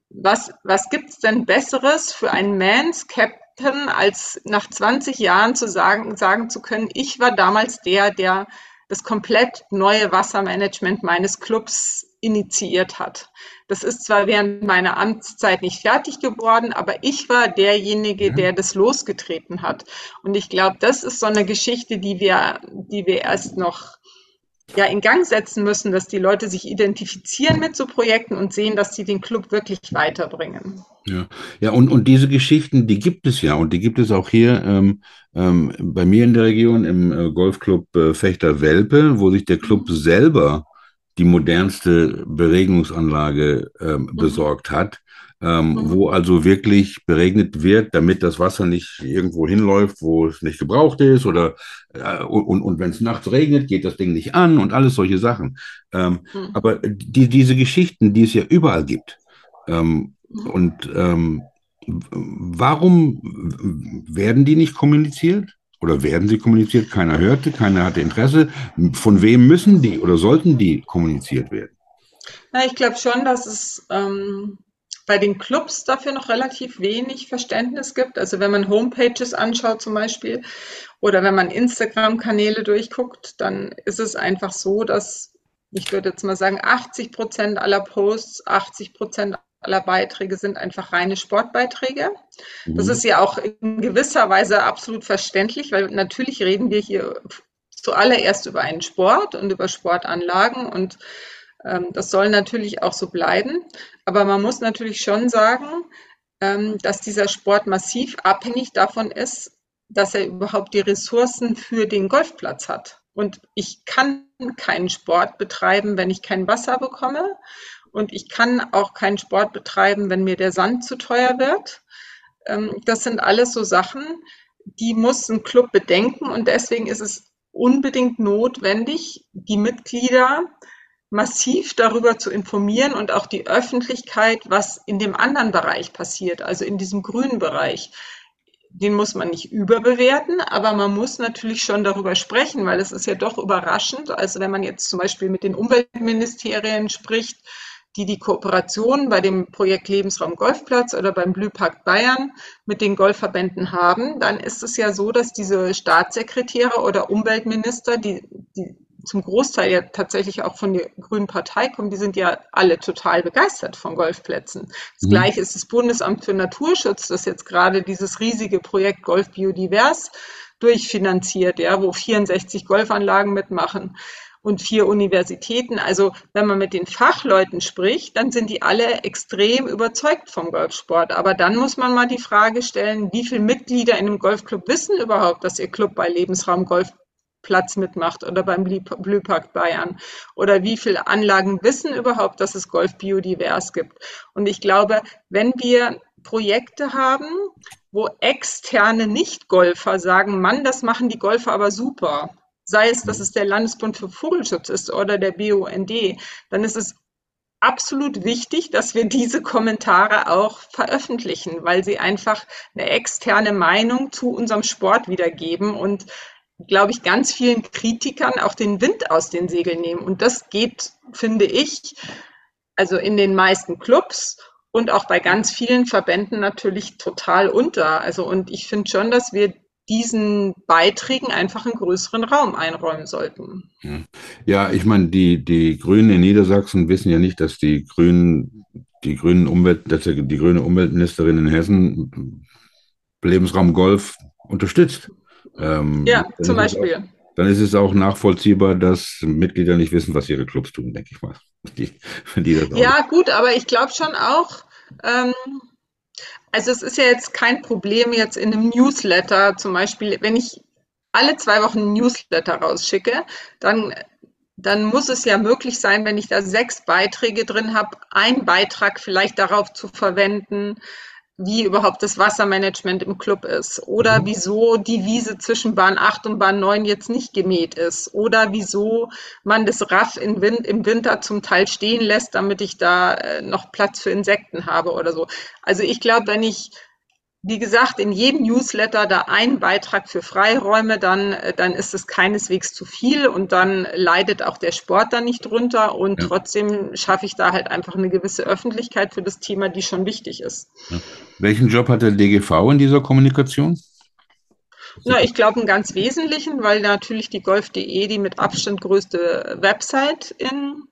was, was gibt es denn Besseres für ein Manscaped als nach 20 Jahren zu sagen, sagen zu können, ich war damals der, der das komplett neue Wassermanagement meines Clubs initiiert hat. Das ist zwar während meiner Amtszeit nicht fertig geworden, aber ich war derjenige, der das losgetreten hat. Und ich glaube, das ist so eine Geschichte, die wir, die wir erst noch ja, in Gang setzen müssen, dass die Leute sich identifizieren mit so Projekten und sehen, dass sie den Club wirklich weiterbringen. Ja, ja und, und diese Geschichten, die gibt es ja und die gibt es auch hier ähm, ähm, bei mir in der Region im äh, Golfclub äh, Fechter Welpe, wo sich der Club selber die modernste Beregnungsanlage ähm, mhm. besorgt hat ähm, mhm. wo also wirklich beregnet wird, damit das Wasser nicht irgendwo hinläuft, wo es nicht gebraucht ist oder äh, und, und wenn es nachts regnet, geht das Ding nicht an und alles solche Sachen. Ähm, mhm. Aber die, diese Geschichten, die es ja überall gibt ähm, mhm. und ähm, warum werden die nicht kommuniziert? Oder werden sie kommuniziert? Keiner hörte, keiner hatte Interesse. Von wem müssen die oder sollten die kommuniziert werden? Na, ich glaube schon, dass es ähm, bei den Clubs dafür noch relativ wenig Verständnis gibt. Also wenn man Homepages anschaut zum Beispiel oder wenn man Instagram-Kanäle durchguckt, dann ist es einfach so, dass ich würde jetzt mal sagen, 80 Prozent aller Posts, 80 Prozent aller Beiträge sind einfach reine Sportbeiträge. Mhm. Das ist ja auch in gewisser Weise absolut verständlich, weil natürlich reden wir hier zuallererst über einen Sport und über Sportanlagen und das soll natürlich auch so bleiben. Aber man muss natürlich schon sagen, ähm, dass dieser Sport massiv abhängig davon ist, dass er überhaupt die Ressourcen für den Golfplatz hat. Und ich kann keinen Sport betreiben, wenn ich kein Wasser bekomme. Und ich kann auch keinen Sport betreiben, wenn mir der Sand zu teuer wird. Ähm, das sind alles so Sachen, die muss ein Club bedenken. Und deswegen ist es unbedingt notwendig, die Mitglieder massiv darüber zu informieren und auch die Öffentlichkeit, was in dem anderen Bereich passiert, also in diesem grünen Bereich. Den muss man nicht überbewerten, aber man muss natürlich schon darüber sprechen, weil es ist ja doch überraschend. Also wenn man jetzt zum Beispiel mit den Umweltministerien spricht, die die Kooperation bei dem Projekt Lebensraum Golfplatz oder beim Blühpark Bayern mit den Golfverbänden haben, dann ist es ja so, dass diese Staatssekretäre oder Umweltminister, die, die zum Großteil ja tatsächlich auch von der Grünen Partei kommen, die sind ja alle total begeistert von Golfplätzen. Das mhm. gleiche ist das Bundesamt für Naturschutz, das jetzt gerade dieses riesige Projekt Golf Biodivers durchfinanziert, ja, wo 64 Golfanlagen mitmachen und vier Universitäten. Also wenn man mit den Fachleuten spricht, dann sind die alle extrem überzeugt vom Golfsport. Aber dann muss man mal die Frage stellen, wie viele Mitglieder in einem Golfclub wissen überhaupt, dass ihr Club bei Lebensraum Golf Platz mitmacht oder beim Blühpark Bayern? Oder wie viele Anlagen wissen überhaupt, dass es Golf biodivers gibt? Und ich glaube, wenn wir Projekte haben, wo externe Nicht-Golfer sagen, Mann, das machen die Golfer aber super, sei es, dass es der Landesbund für Vogelschutz ist oder der BUND, dann ist es absolut wichtig, dass wir diese Kommentare auch veröffentlichen, weil sie einfach eine externe Meinung zu unserem Sport wiedergeben und glaube ich, ganz vielen Kritikern auch den Wind aus den Segeln nehmen. Und das geht, finde ich, also in den meisten Clubs und auch bei ganz vielen Verbänden natürlich total unter. Also und ich finde schon, dass wir diesen Beiträgen einfach einen größeren Raum einräumen sollten. Ja, ich meine, die, die Grünen in Niedersachsen wissen ja nicht, dass die Grünen, die Grünen Umwelt, dass die grüne Umweltministerin in Hessen Lebensraum Golf unterstützt. Ähm, ja, zum Beispiel. Auch, dann ist es auch nachvollziehbar, dass Mitglieder nicht wissen, was ihre Clubs tun, denke ich mal. Die, die ja, gut, aber ich glaube schon auch, ähm, also es ist ja jetzt kein Problem jetzt in einem Newsletter zum Beispiel, wenn ich alle zwei Wochen ein Newsletter rausschicke, dann, dann muss es ja möglich sein, wenn ich da sechs Beiträge drin habe, einen Beitrag vielleicht darauf zu verwenden, wie überhaupt das Wassermanagement im Club ist oder mhm. wieso die Wiese zwischen Bahn 8 und Bahn 9 jetzt nicht gemäht ist oder wieso man das Raff im Winter zum Teil stehen lässt, damit ich da äh, noch Platz für Insekten habe oder so. Also ich glaube, wenn ich wie gesagt, in jedem Newsletter da ein Beitrag für Freiräume, dann, äh, dann ist es keineswegs zu viel und dann leidet auch der Sport da nicht drunter und ja. trotzdem schaffe ich da halt einfach eine gewisse Öffentlichkeit für das Thema, die schon wichtig ist. Ja. Welchen Job hat der DGV in dieser Kommunikation? Na, ich glaube einen ganz wesentlichen, weil natürlich die Golf.de die mit Abstand größte Website in,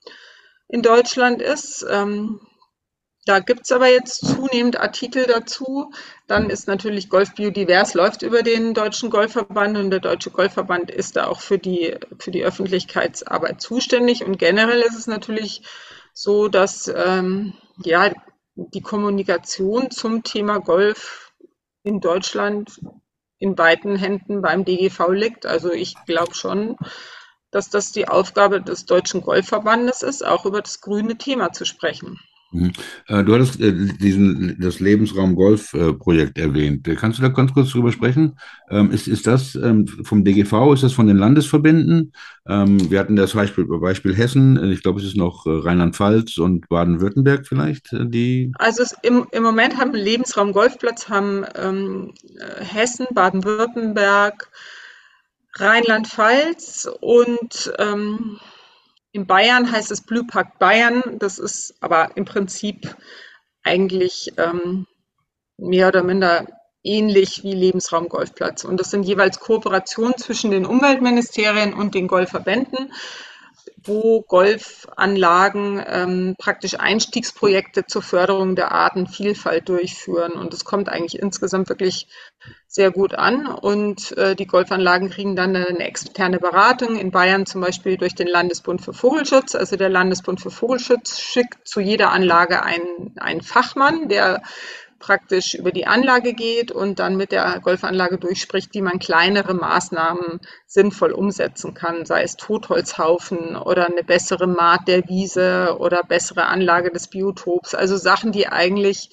in Deutschland ist. Ähm, da gibt es aber jetzt zunehmend Artikel dazu. Dann ist natürlich Golf Biodivers läuft über den Deutschen Golfverband und der Deutsche Golfverband ist da auch für die, für die Öffentlichkeitsarbeit zuständig. Und generell ist es natürlich so, dass ähm, ja, die Kommunikation zum Thema Golf in Deutschland in weiten Händen beim DGV liegt. Also ich glaube schon, dass das die Aufgabe des Deutschen Golfverbandes ist, auch über das grüne Thema zu sprechen. Mhm. Äh, du hattest äh, diesen, das Lebensraum Golf-Projekt erwähnt. Kannst du da ganz kurz drüber sprechen? Ähm, ist, ist das ähm, vom DGV, ist das von den Landesverbänden? Ähm, wir hatten das Beispiel, Beispiel Hessen, ich glaube, es ist noch äh, Rheinland-Pfalz und Baden-Württemberg vielleicht, die. Also im, im Moment haben Lebensraum Golfplatz, haben ähm, Hessen, Baden-Württemberg, Rheinland-Pfalz und ähm, in Bayern heißt es Blue Park Bayern. Das ist aber im Prinzip eigentlich ähm, mehr oder minder ähnlich wie Lebensraum Golfplatz. Und das sind jeweils Kooperationen zwischen den Umweltministerien und den Golfverbänden wo Golfanlagen ähm, praktisch Einstiegsprojekte zur Förderung der Artenvielfalt durchführen. Und es kommt eigentlich insgesamt wirklich sehr gut an. Und äh, die Golfanlagen kriegen dann eine externe Beratung, in Bayern zum Beispiel durch den Landesbund für Vogelschutz. Also der Landesbund für Vogelschutz schickt zu jeder Anlage einen, einen Fachmann, der praktisch über die Anlage geht und dann mit der Golfanlage durchspricht, wie man kleinere Maßnahmen sinnvoll umsetzen kann, sei es Totholzhaufen oder eine bessere Maat der Wiese oder bessere Anlage des Biotops. Also Sachen, die eigentlich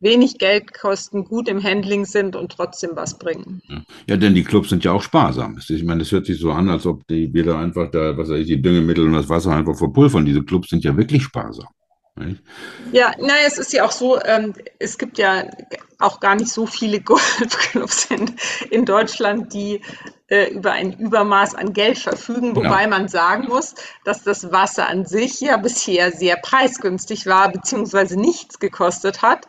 wenig Geld kosten, gut im Handling sind und trotzdem was bringen. Ja, denn die Clubs sind ja auch sparsam. Ich meine, es hört sich so an, als ob die wieder einfach da, was weiß ich, die Düngemittel und das Wasser einfach verpulvern. Diese Clubs sind ja wirklich sparsam. Nicht? Ja, naja, es ist ja auch so, ähm, es gibt ja auch gar nicht so viele Golfclubs in, in Deutschland, die äh, über ein Übermaß an Geld verfügen, wobei ja. man sagen muss, dass das Wasser an sich ja bisher sehr preisgünstig war, beziehungsweise nichts gekostet hat.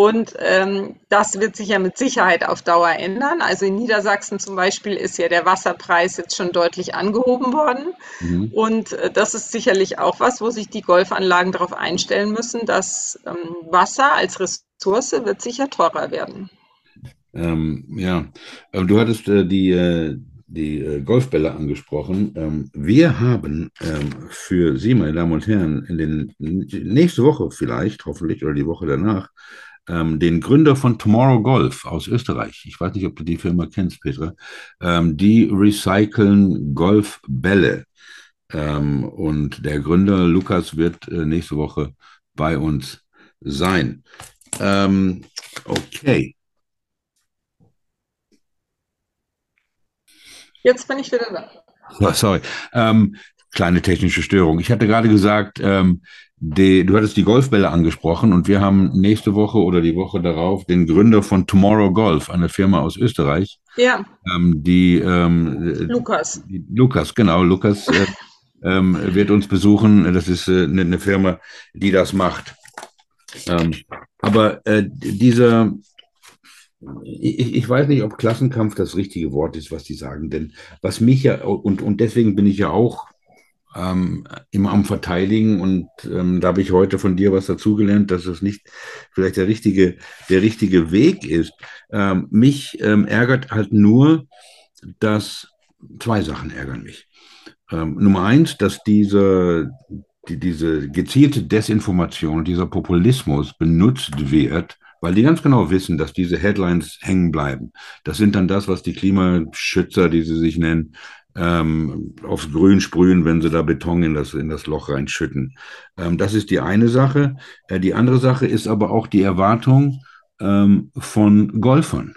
Und ähm, das wird sich ja mit Sicherheit auf Dauer ändern. Also in Niedersachsen zum Beispiel ist ja der Wasserpreis jetzt schon deutlich angehoben worden. Mhm. Und äh, das ist sicherlich auch was, wo sich die Golfanlagen darauf einstellen müssen, dass ähm, Wasser als Ressource wird sicher teurer werden. Ähm, ja, du hattest äh, die, äh, die äh, Golfbälle angesprochen. Ähm, wir haben ähm, für Sie, meine Damen und Herren, in den nächste Woche vielleicht, hoffentlich, oder die Woche danach, ähm, den Gründer von Tomorrow Golf aus Österreich. Ich weiß nicht, ob du die Firma kennst, Petra. Ähm, die recyceln Golfbälle. Ähm, und der Gründer Lukas wird äh, nächste Woche bei uns sein. Ähm, okay. Jetzt bin ich wieder da. Oh, sorry. Ähm, kleine technische Störung. Ich hatte gerade gesagt, ähm, die, du hattest die Golfbälle angesprochen und wir haben nächste Woche oder die Woche darauf den Gründer von Tomorrow Golf, eine Firma aus Österreich. Ja. Ähm, die ähm, Lukas. Die, Lukas, genau. Lukas äh, ähm, wird uns besuchen. Das ist äh, eine, eine Firma, die das macht. Ähm, aber äh, dieser, ich, ich, weiß nicht, ob Klassenkampf das richtige Wort ist, was die sagen, denn was mich ja, und, und deswegen bin ich ja auch ähm, immer am Verteidigen und ähm, da habe ich heute von dir was dazugelernt, dass es nicht vielleicht der richtige, der richtige Weg ist. Ähm, mich ähm, ärgert halt nur, dass zwei Sachen ärgern mich. Ähm, Nummer eins, dass diese, die, diese gezielte Desinformation, dieser Populismus benutzt wird, weil die ganz genau wissen, dass diese Headlines hängen bleiben. Das sind dann das, was die Klimaschützer, die sie sich nennen, ähm, aufs Grün sprühen, wenn sie da Beton in das, in das Loch reinschütten. Ähm, das ist die eine Sache. Äh, die andere Sache ist aber auch die Erwartung ähm, von Golfern,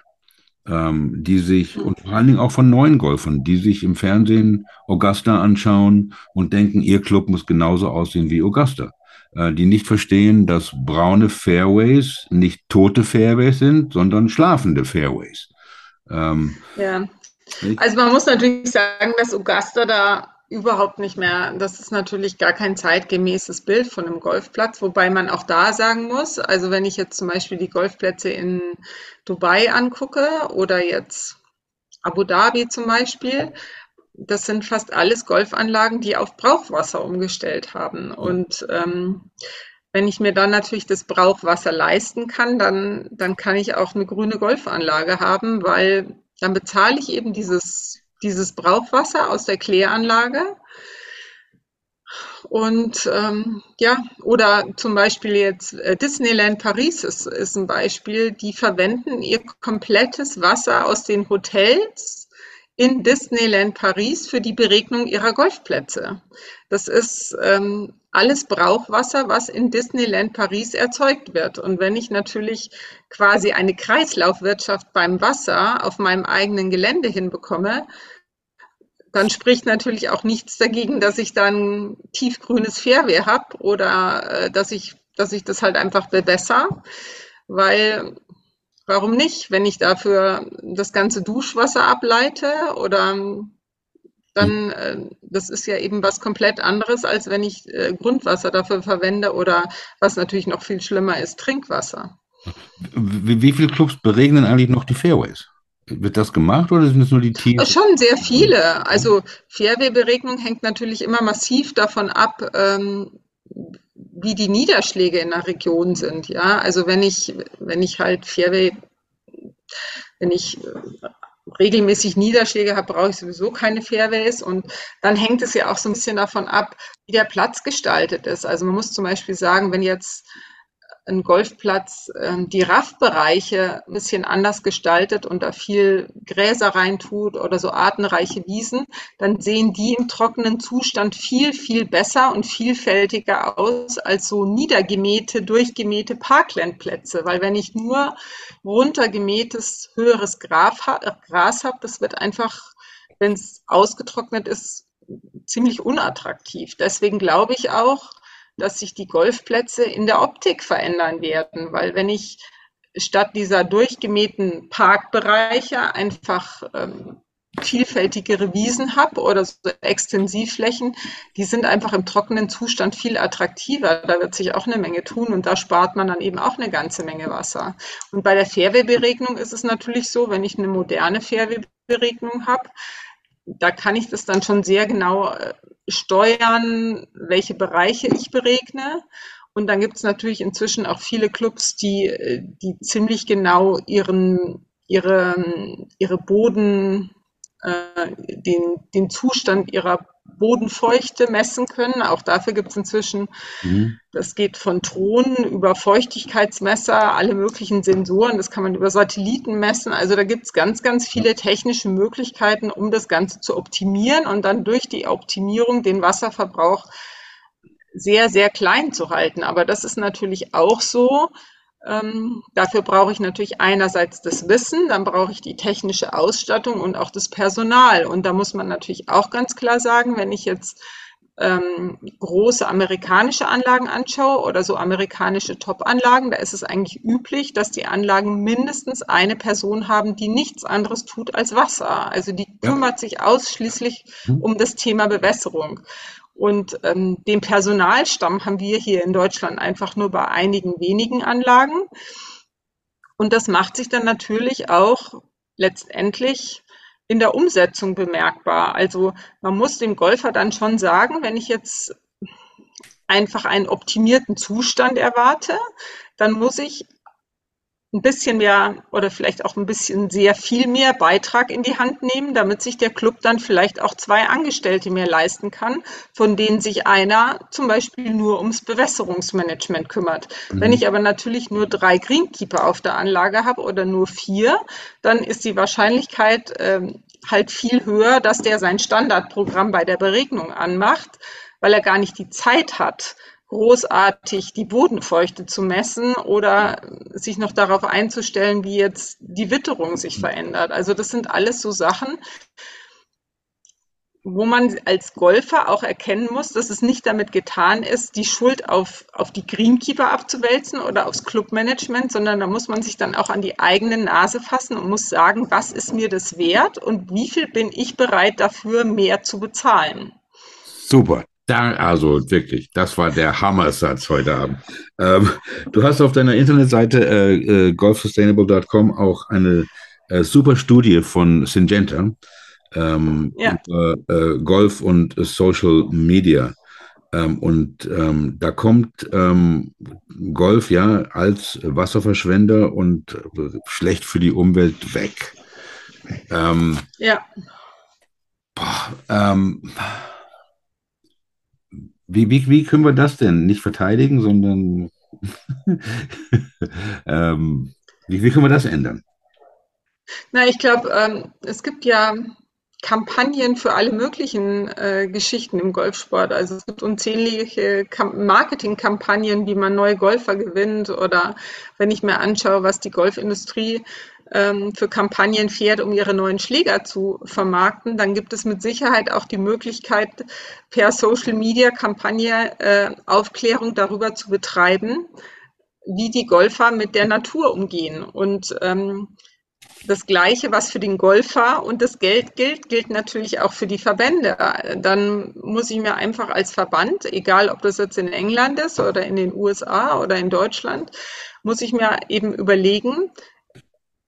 ähm, die sich, und vor allen Dingen auch von neuen Golfern, die sich im Fernsehen Augusta anschauen und denken, ihr Club muss genauso aussehen wie Augusta. äh, die nicht verstehen, dass braune Fairways nicht tote Fairways sind, sondern schlafende Fairways. Ähm, ja. Also man muss natürlich sagen, dass Augusta da überhaupt nicht mehr, das ist natürlich gar kein zeitgemäßes Bild von einem Golfplatz, wobei man auch da sagen muss, also wenn ich jetzt zum Beispiel die Golfplätze in Dubai angucke oder jetzt Abu Dhabi zum Beispiel, das sind fast alles Golfanlagen, die auf Brauchwasser umgestellt haben. Und ähm, wenn ich mir dann natürlich das Brauchwasser leisten kann, dann, dann kann ich auch eine grüne Golfanlage haben, weil dann bezahle ich eben dieses, dieses Brauchwasser aus der Kläranlage. Und ähm, ja, oder zum Beispiel jetzt äh, Disneyland Paris ist, ist ein Beispiel, die verwenden ihr komplettes Wasser aus den Hotels in Disneyland Paris für die Beregnung ihrer Golfplätze. Das ist ähm, alles Brauchwasser, was in Disneyland Paris erzeugt wird. Und wenn ich natürlich quasi eine Kreislaufwirtschaft beim Wasser auf meinem eigenen Gelände hinbekomme, dann spricht natürlich auch nichts dagegen, dass ich dann tiefgrünes Fairway habe oder äh, dass ich, dass ich das halt einfach bewässer, weil Warum nicht? Wenn ich dafür das ganze Duschwasser ableite oder dann, äh, das ist ja eben was komplett anderes, als wenn ich äh, Grundwasser dafür verwende oder was natürlich noch viel schlimmer ist, Trinkwasser. Wie, wie viele Clubs beregnen eigentlich noch die Fairways? Wird das gemacht oder sind es nur die Teams? Schon sehr viele. Also Fairway-Beregnung hängt natürlich immer massiv davon ab, ähm, wie die Niederschläge in der Region sind. Ja, also wenn ich, wenn ich halt Fairway, wenn ich äh, regelmäßig Niederschläge habe, brauche ich sowieso keine Fairways. Und dann hängt es ja auch so ein bisschen davon ab, wie der Platz gestaltet ist. Also man muss zum Beispiel sagen, wenn jetzt ein Golfplatz ähm, die Raffbereiche ein bisschen anders gestaltet und da viel Gräser reintut oder so artenreiche Wiesen, dann sehen die im trockenen Zustand viel, viel besser und vielfältiger aus als so niedergemähte, durchgemähte Parklandplätze. Weil wenn ich nur runtergemähtes, höheres Gras habe, das wird einfach, wenn es ausgetrocknet ist, ziemlich unattraktiv. Deswegen glaube ich auch, dass sich die Golfplätze in der Optik verändern werden, weil wenn ich statt dieser durchgemähten Parkbereiche einfach ähm, vielfältigere Wiesen habe oder so Extensivflächen, die sind einfach im trockenen Zustand viel attraktiver. Da wird sich auch eine Menge tun und da spart man dann eben auch eine ganze Menge Wasser. Und bei der Fairway-Beregnung ist es natürlich so, wenn ich eine moderne Fairway-Beregnung habe, da kann ich das dann schon sehr genau äh, steuern, welche Bereiche ich beregne. Und dann gibt es natürlich inzwischen auch viele Clubs, die, äh, die ziemlich genau ihren, ihre, ihre Boden, äh, den, den Zustand ihrer Bodenfeuchte messen können. Auch dafür gibt es inzwischen, mhm. das geht von Drohnen über Feuchtigkeitsmesser, alle möglichen Sensoren, das kann man über Satelliten messen. Also da gibt es ganz, ganz viele technische Möglichkeiten, um das Ganze zu optimieren und dann durch die Optimierung den Wasserverbrauch sehr, sehr klein zu halten. Aber das ist natürlich auch so, ähm, dafür brauche ich natürlich einerseits das Wissen, dann brauche ich die technische Ausstattung und auch das Personal. Und da muss man natürlich auch ganz klar sagen, wenn ich jetzt ähm, große amerikanische Anlagen anschaue oder so amerikanische Top-Anlagen, da ist es eigentlich üblich, dass die Anlagen mindestens eine Person haben, die nichts anderes tut als Wasser. Also die kümmert sich ausschließlich mhm. um das Thema Bewässerung. Und ähm, den Personalstamm haben wir hier in Deutschland einfach nur bei einigen wenigen Anlagen. Und das macht sich dann natürlich auch letztendlich in der Umsetzung bemerkbar. Also man muss dem Golfer dann schon sagen, wenn ich jetzt einfach einen optimierten Zustand erwarte, dann muss ich ein bisschen mehr oder vielleicht auch ein bisschen sehr viel mehr Beitrag in die Hand nehmen, damit sich der Club dann vielleicht auch zwei Angestellte mehr leisten kann, von denen sich einer zum Beispiel nur ums Bewässerungsmanagement kümmert. Mhm. Wenn ich aber natürlich nur drei Greenkeeper auf der Anlage habe oder nur vier, dann ist die Wahrscheinlichkeit ähm, halt viel höher, dass der sein Standardprogramm bei der Beregnung anmacht, weil er gar nicht die Zeit hat, großartig die Bodenfeuchte zu messen oder sich noch darauf einzustellen, wie jetzt die Witterung sich verändert. Also das sind alles so Sachen, wo man als Golfer auch erkennen muss, dass es nicht damit getan ist, die Schuld auf, auf die Greenkeeper abzuwälzen oder aufs Clubmanagement, sondern da muss man sich dann auch an die eigene Nase fassen und muss sagen, was ist mir das wert und wie viel bin ich bereit dafür mehr zu bezahlen. Super. Da, also wirklich, das war der Hammersatz heute Abend. Ähm, du hast auf deiner Internetseite äh, äh, golfsustainable.com auch eine äh, super Studie von Syngenta ähm, ja. über äh, Golf und Social Media. Ähm, und ähm, da kommt ähm, Golf ja als Wasserverschwender und schlecht für die Umwelt weg. Ähm, ja. Boah, ähm, wie, wie, wie können wir das denn nicht verteidigen, sondern ähm, wie, wie können wir das ändern? Na, ich glaube, ähm, es gibt ja Kampagnen für alle möglichen äh, Geschichten im Golfsport. Also es gibt unzählige Marketingkampagnen, wie man neue Golfer gewinnt oder wenn ich mir anschaue, was die Golfindustrie ähm, für Kampagnen fährt, um ihre neuen Schläger zu vermarkten, dann gibt es mit Sicherheit auch die Möglichkeit, per Social-Media-Kampagne äh, Aufklärung darüber zu betreiben, wie die Golfer mit der Natur umgehen. Und ähm, das Gleiche, was für den Golfer und das Geld gilt, gilt natürlich auch für die Verbände. Dann muss ich mir einfach als Verband, egal ob das jetzt in England ist oder in den USA oder in Deutschland, muss ich mir eben überlegen,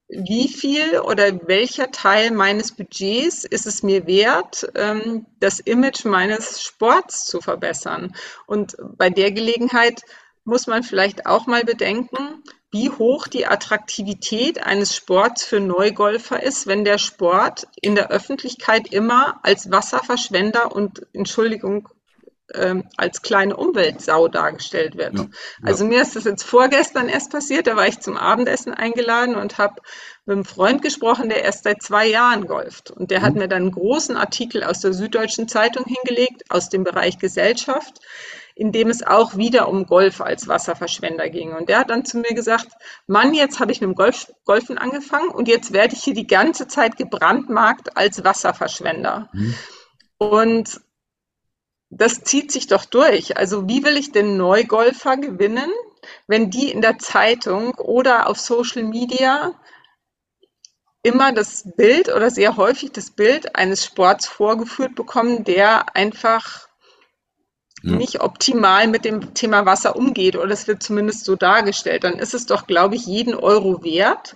wie viel oder welcher Teil meines Budgets ist es mir wert, ähm, das Image meines Sports zu verbessern. Und bei der Gelegenheit muss man vielleicht auch mal bedenken, wie hoch die Attraktivität eines Sports für Neugolfer ist, wenn der Sport in der Öffentlichkeit immer als Wasserverschwender und Entschuldigung ähm, als kleine Umweltsau dargestellt wird. Ja, ja. Also mir ist das jetzt vorgestern erst passiert, da war ich zum Abendessen eingeladen und habe mit einem Freund gesprochen, der erst seit zwei Jahren golft. Und der mhm. hat mir dann einen großen Artikel aus der Süddeutschen Zeitung hingelegt, aus dem Bereich Gesellschaft, in dem es auch wieder um Golf als Wasserverschwender ging. Und der hat dann zu mir gesagt, Mann, jetzt habe ich mit dem Golf, Golfen angefangen und jetzt werde ich hier die ganze Zeit gebrandmarkt als Wasserverschwender. Mhm. Und das zieht sich doch durch. Also wie will ich denn Neugolfer gewinnen, wenn die in der Zeitung oder auf Social Media immer das Bild oder sehr häufig das Bild eines Sports vorgeführt bekommen, der einfach ja. nicht optimal mit dem Thema Wasser umgeht oder es wird zumindest so dargestellt, dann ist es doch, glaube ich, jeden Euro wert,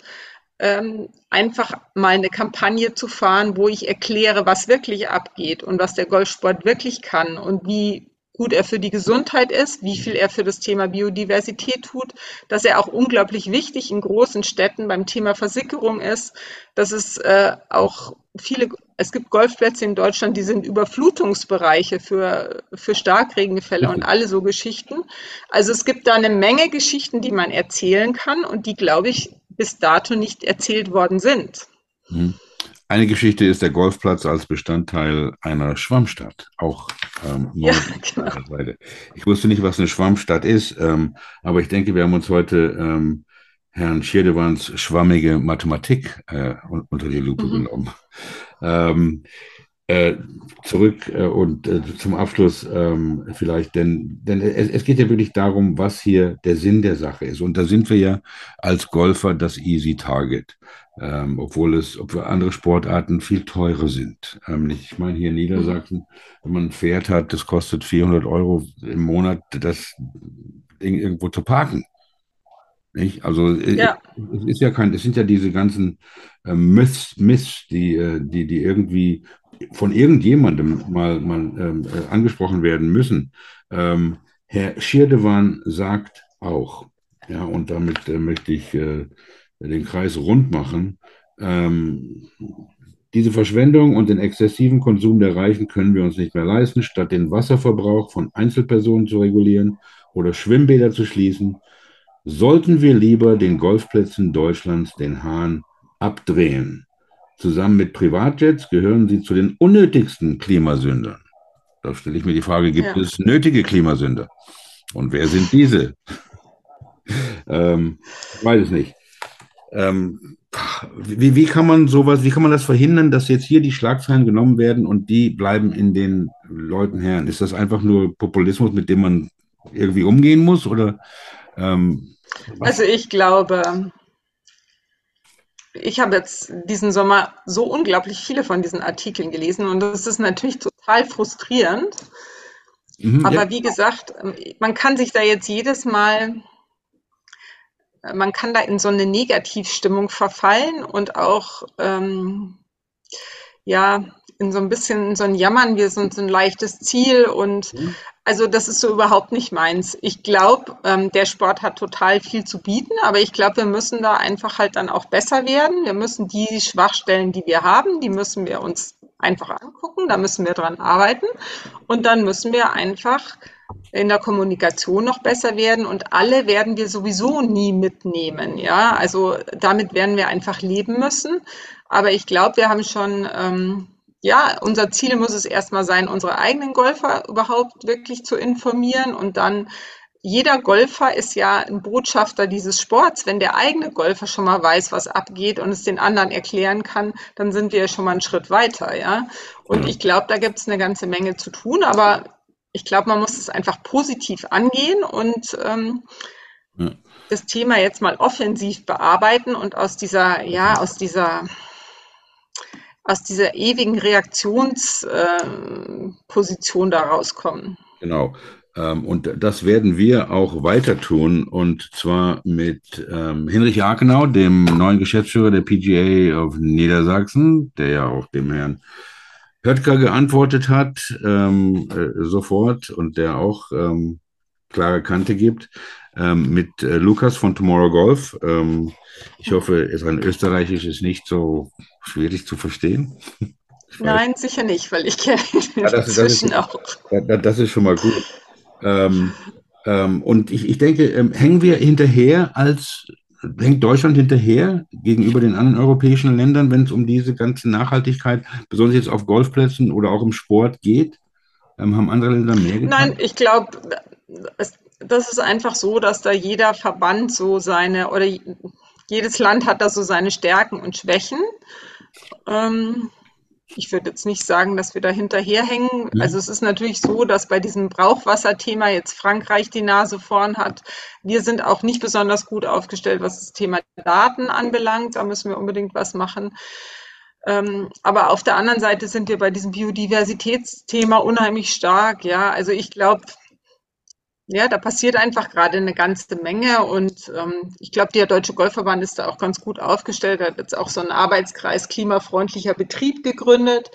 einfach mal eine Kampagne zu fahren, wo ich erkläre, was wirklich abgeht und was der Golfsport wirklich kann und wie gut er für die Gesundheit ist, wie viel er für das Thema Biodiversität tut, dass er auch unglaublich wichtig in großen Städten beim Thema Versickerung ist, dass es äh, auch viele, es gibt Golfplätze in Deutschland, die sind Überflutungsbereiche für, für Starkregenfälle und alle so Geschichten. Also es gibt da eine Menge Geschichten, die man erzählen kann und die, glaube ich, bis dato nicht erzählt worden sind. Mhm. Eine Geschichte ist der Golfplatz als Bestandteil einer Schwammstadt, auch ähm, ja, genau. Ich wusste nicht, was eine Schwammstadt ist, ähm, aber ich denke, wir haben uns heute ähm, Herrn Schirdewans schwammige Mathematik äh, unter die Lupe mhm. genommen. Ähm, äh, zurück äh, und äh, zum Abschluss ähm, vielleicht, denn, denn es, es, geht ja wirklich darum, was hier der Sinn der Sache ist. Und da sind wir ja als Golfer das Easy Target, ähm, obwohl es, obwohl andere Sportarten viel teurer sind. Ähm, ich meine, hier in Niedersachsen, wenn man ein Pferd hat, das kostet 400 Euro im Monat, das Ding irgendwo zu parken. Nicht? Also äh, ja. es ist ja kein, es sind ja diese ganzen äh, Myths, Myths die, äh, die, die irgendwie von irgendjemandem mal, mal ähm, äh, angesprochen werden müssen. Ähm, Herr Schirdewan sagt auch, ja, und damit äh, möchte ich äh, den Kreis rund machen, ähm, diese Verschwendung und den exzessiven Konsum der Reichen können wir uns nicht mehr leisten. Statt den Wasserverbrauch von Einzelpersonen zu regulieren oder Schwimmbäder zu schließen, sollten wir lieber den Golfplätzen Deutschlands den Hahn abdrehen. Zusammen mit Privatjets gehören sie zu den unnötigsten Klimasündern. Da stelle ich mir die Frage, gibt ja. es nötige Klimasünder? Und wer sind diese? ähm, ich weiß es nicht. ähm, wie, wie kann man sowas, wie kann man das verhindern, dass jetzt hier die Schlagzeilen genommen werden und die bleiben in den Leuten her? Ist das einfach nur Populismus, mit dem man irgendwie umgehen muss? Oder ähm, also ich glaube, ich habe jetzt diesen Sommer so unglaublich viele von diesen Artikeln gelesen und das ist natürlich total frustrierend. Mhm, Aber ja. wie gesagt, man kann sich da jetzt jedes Mal, man kann da in so eine Negativstimmung verfallen und auch ähm, ja in so ein bisschen so ein Jammern, wir sind so ein leichtes Ziel und mhm. also das ist so überhaupt nicht meins. Ich glaube, ähm, der Sport hat total viel zu bieten, aber ich glaube, wir müssen da einfach halt dann auch besser werden. Wir müssen die Schwachstellen, die wir haben, die müssen wir uns einfach angucken, da müssen wir dran arbeiten und dann müssen wir einfach in der Kommunikation noch besser werden und alle werden wir sowieso nie mitnehmen. Ja, also damit werden wir einfach leben müssen. Aber ich glaube, wir haben schon ähm, ja, unser Ziel muss es erstmal sein, unsere eigenen Golfer überhaupt wirklich zu informieren und dann jeder Golfer ist ja ein Botschafter dieses Sports. Wenn der eigene Golfer schon mal weiß, was abgeht und es den anderen erklären kann, dann sind wir schon mal einen Schritt weiter, ja. Und ich glaube, da gibt es eine ganze Menge zu tun, aber ich glaube, man muss es einfach positiv angehen und ähm, ja. das Thema jetzt mal offensiv bearbeiten und aus dieser, ja, aus dieser aus dieser ewigen Reaktionsposition äh, da rauskommen. Genau. Ähm, und das werden wir auch weiter tun, und zwar mit ähm, Hinrich Akenau, dem neuen Geschäftsführer der PGA of Niedersachsen, der ja auch dem Herrn Höttger geantwortet hat, ähm, äh, sofort, und der auch ähm, klare Kante gibt, ähm, mit äh, Lukas von Tomorrow Golf. Ähm, ich hoffe, sein Österreichisch ist nicht so schwierig zu verstehen. Nein, sicher nicht, weil ich kenne ihn ja, das, inzwischen das ist, auch. Das ist schon mal gut. Ähm, ähm, und ich, ich denke, ähm, hängen wir hinterher als, hängt Deutschland hinterher gegenüber den anderen europäischen Ländern, wenn es um diese ganze Nachhaltigkeit, besonders jetzt auf Golfplätzen oder auch im Sport geht? Ähm, haben andere Länder mehr getan? Nein, ich glaube, das ist einfach so, dass da jeder Verband so seine, oder jedes Land hat da so seine Stärken und Schwächen. Ähm, ich würde jetzt nicht sagen, dass wir da hinterherhängen. Also es ist natürlich so, dass bei diesem Brauchwasserthema jetzt Frankreich die Nase vorn hat. Wir sind auch nicht besonders gut aufgestellt, was das Thema Daten anbelangt. Da müssen wir unbedingt was machen. Ähm, aber auf der anderen Seite sind wir bei diesem Biodiversitätsthema unheimlich stark. Ja, also ich glaube, ja, da passiert einfach gerade eine ganze Menge und ähm, ich glaube, der Deutsche Golfverband ist da auch ganz gut aufgestellt, hat jetzt auch so einen Arbeitskreis klimafreundlicher Betrieb gegründet.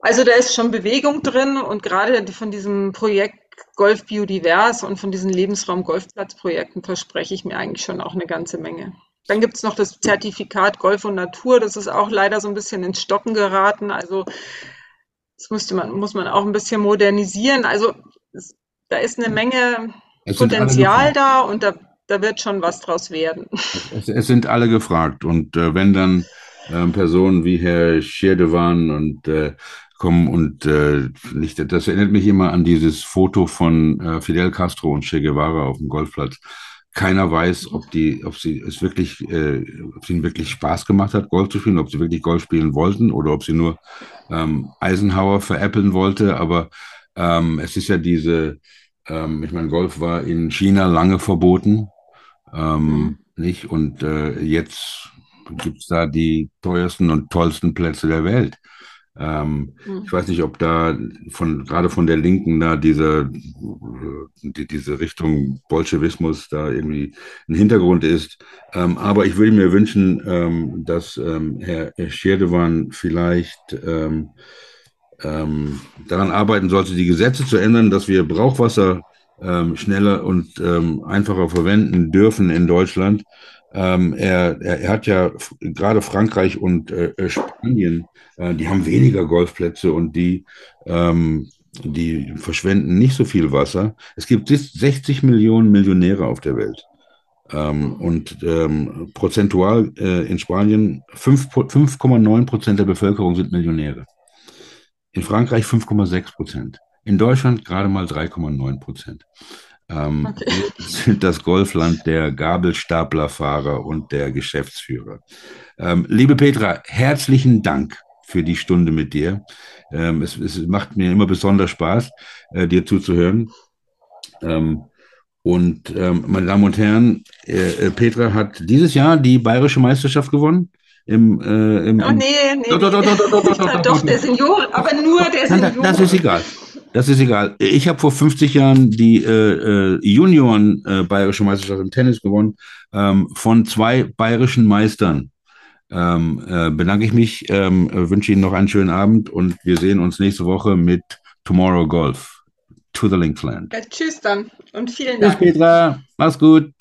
Also da ist schon Bewegung drin und gerade von diesem Projekt Golf Biodivers und von diesen Lebensraum Golfplatzprojekten verspreche ich mir eigentlich schon auch eine ganze Menge. Dann gibt es noch das Zertifikat Golf und Natur, das ist auch leider so ein bisschen ins Stocken geraten. Also das müsste man, muss man auch ein bisschen modernisieren. Also da ist eine Menge Potenzial da und da, da wird schon was draus werden. Es, es sind alle gefragt und äh, wenn dann äh, Personen wie Herr Schirdewan und äh, kommen und äh, nicht, das erinnert mich immer an dieses Foto von äh, Fidel Castro und Che Guevara auf dem Golfplatz. Keiner weiß, ob die, ob sie es wirklich, äh, ob es ihnen wirklich Spaß gemacht hat, Golf zu spielen, ob sie wirklich Golf spielen wollten oder ob sie nur ähm, Eisenhower veräppeln wollte. Aber ähm, es ist ja diese, ähm, ich meine, Golf war in China lange verboten, ähm, mhm. nicht? Und äh, jetzt gibt es da die teuersten und tollsten Plätze der Welt. Ähm, mhm. Ich weiß nicht, ob da von gerade von der Linken da diese, die, diese Richtung Bolschewismus da irgendwie ein Hintergrund ist. Ähm, aber ich würde mir wünschen, ähm, dass ähm, Herr Schirdewan vielleicht ähm, daran arbeiten sollte, die Gesetze zu ändern, dass wir Brauchwasser ähm, schneller und ähm, einfacher verwenden dürfen in Deutschland. Ähm, er, er, er, hat ja gerade Frankreich und äh, äh, Spanien, äh, die haben weniger Golfplätze und die, ähm, die verschwenden nicht so viel Wasser. Es gibt 60 Millionen Millionäre auf der Welt. Ähm, und ähm, prozentual äh, in Spanien 5,9 Prozent der Bevölkerung sind Millionäre. In Frankreich 5,6 Prozent. In Deutschland gerade mal 3,9 Prozent. Ähm, okay. Sind das Golfland der Gabelstaplerfahrer und der Geschäftsführer. Ähm, liebe Petra, herzlichen Dank für die Stunde mit dir. Ähm, es, es, macht mir immer besonders Spaß, äh, dir zuzuhören. Ähm, und ähm, meine Damen und Herren, äh, äh, Petra hat dieses Jahr die bayerische Meisterschaft gewonnen. Im, äh, im, oh, nee, nee, doch, doch, doch, doch, der Senior, aber nur der Senior. Das ist egal. Das ist egal. Ich habe vor 50 Jahren die äh, äh, Junioren äh, bayerische Meisterschaft im Tennis gewonnen ähm, von zwei bayerischen Meistern. Ähm, äh, bedanke ich mich, ähm, wünsche Ihnen noch einen schönen Abend und wir sehen uns nächste Woche mit Tomorrow Golf to the Linksland. Ja, tschüss dann und vielen Dank. Tschüss, Petra. Mach's gut.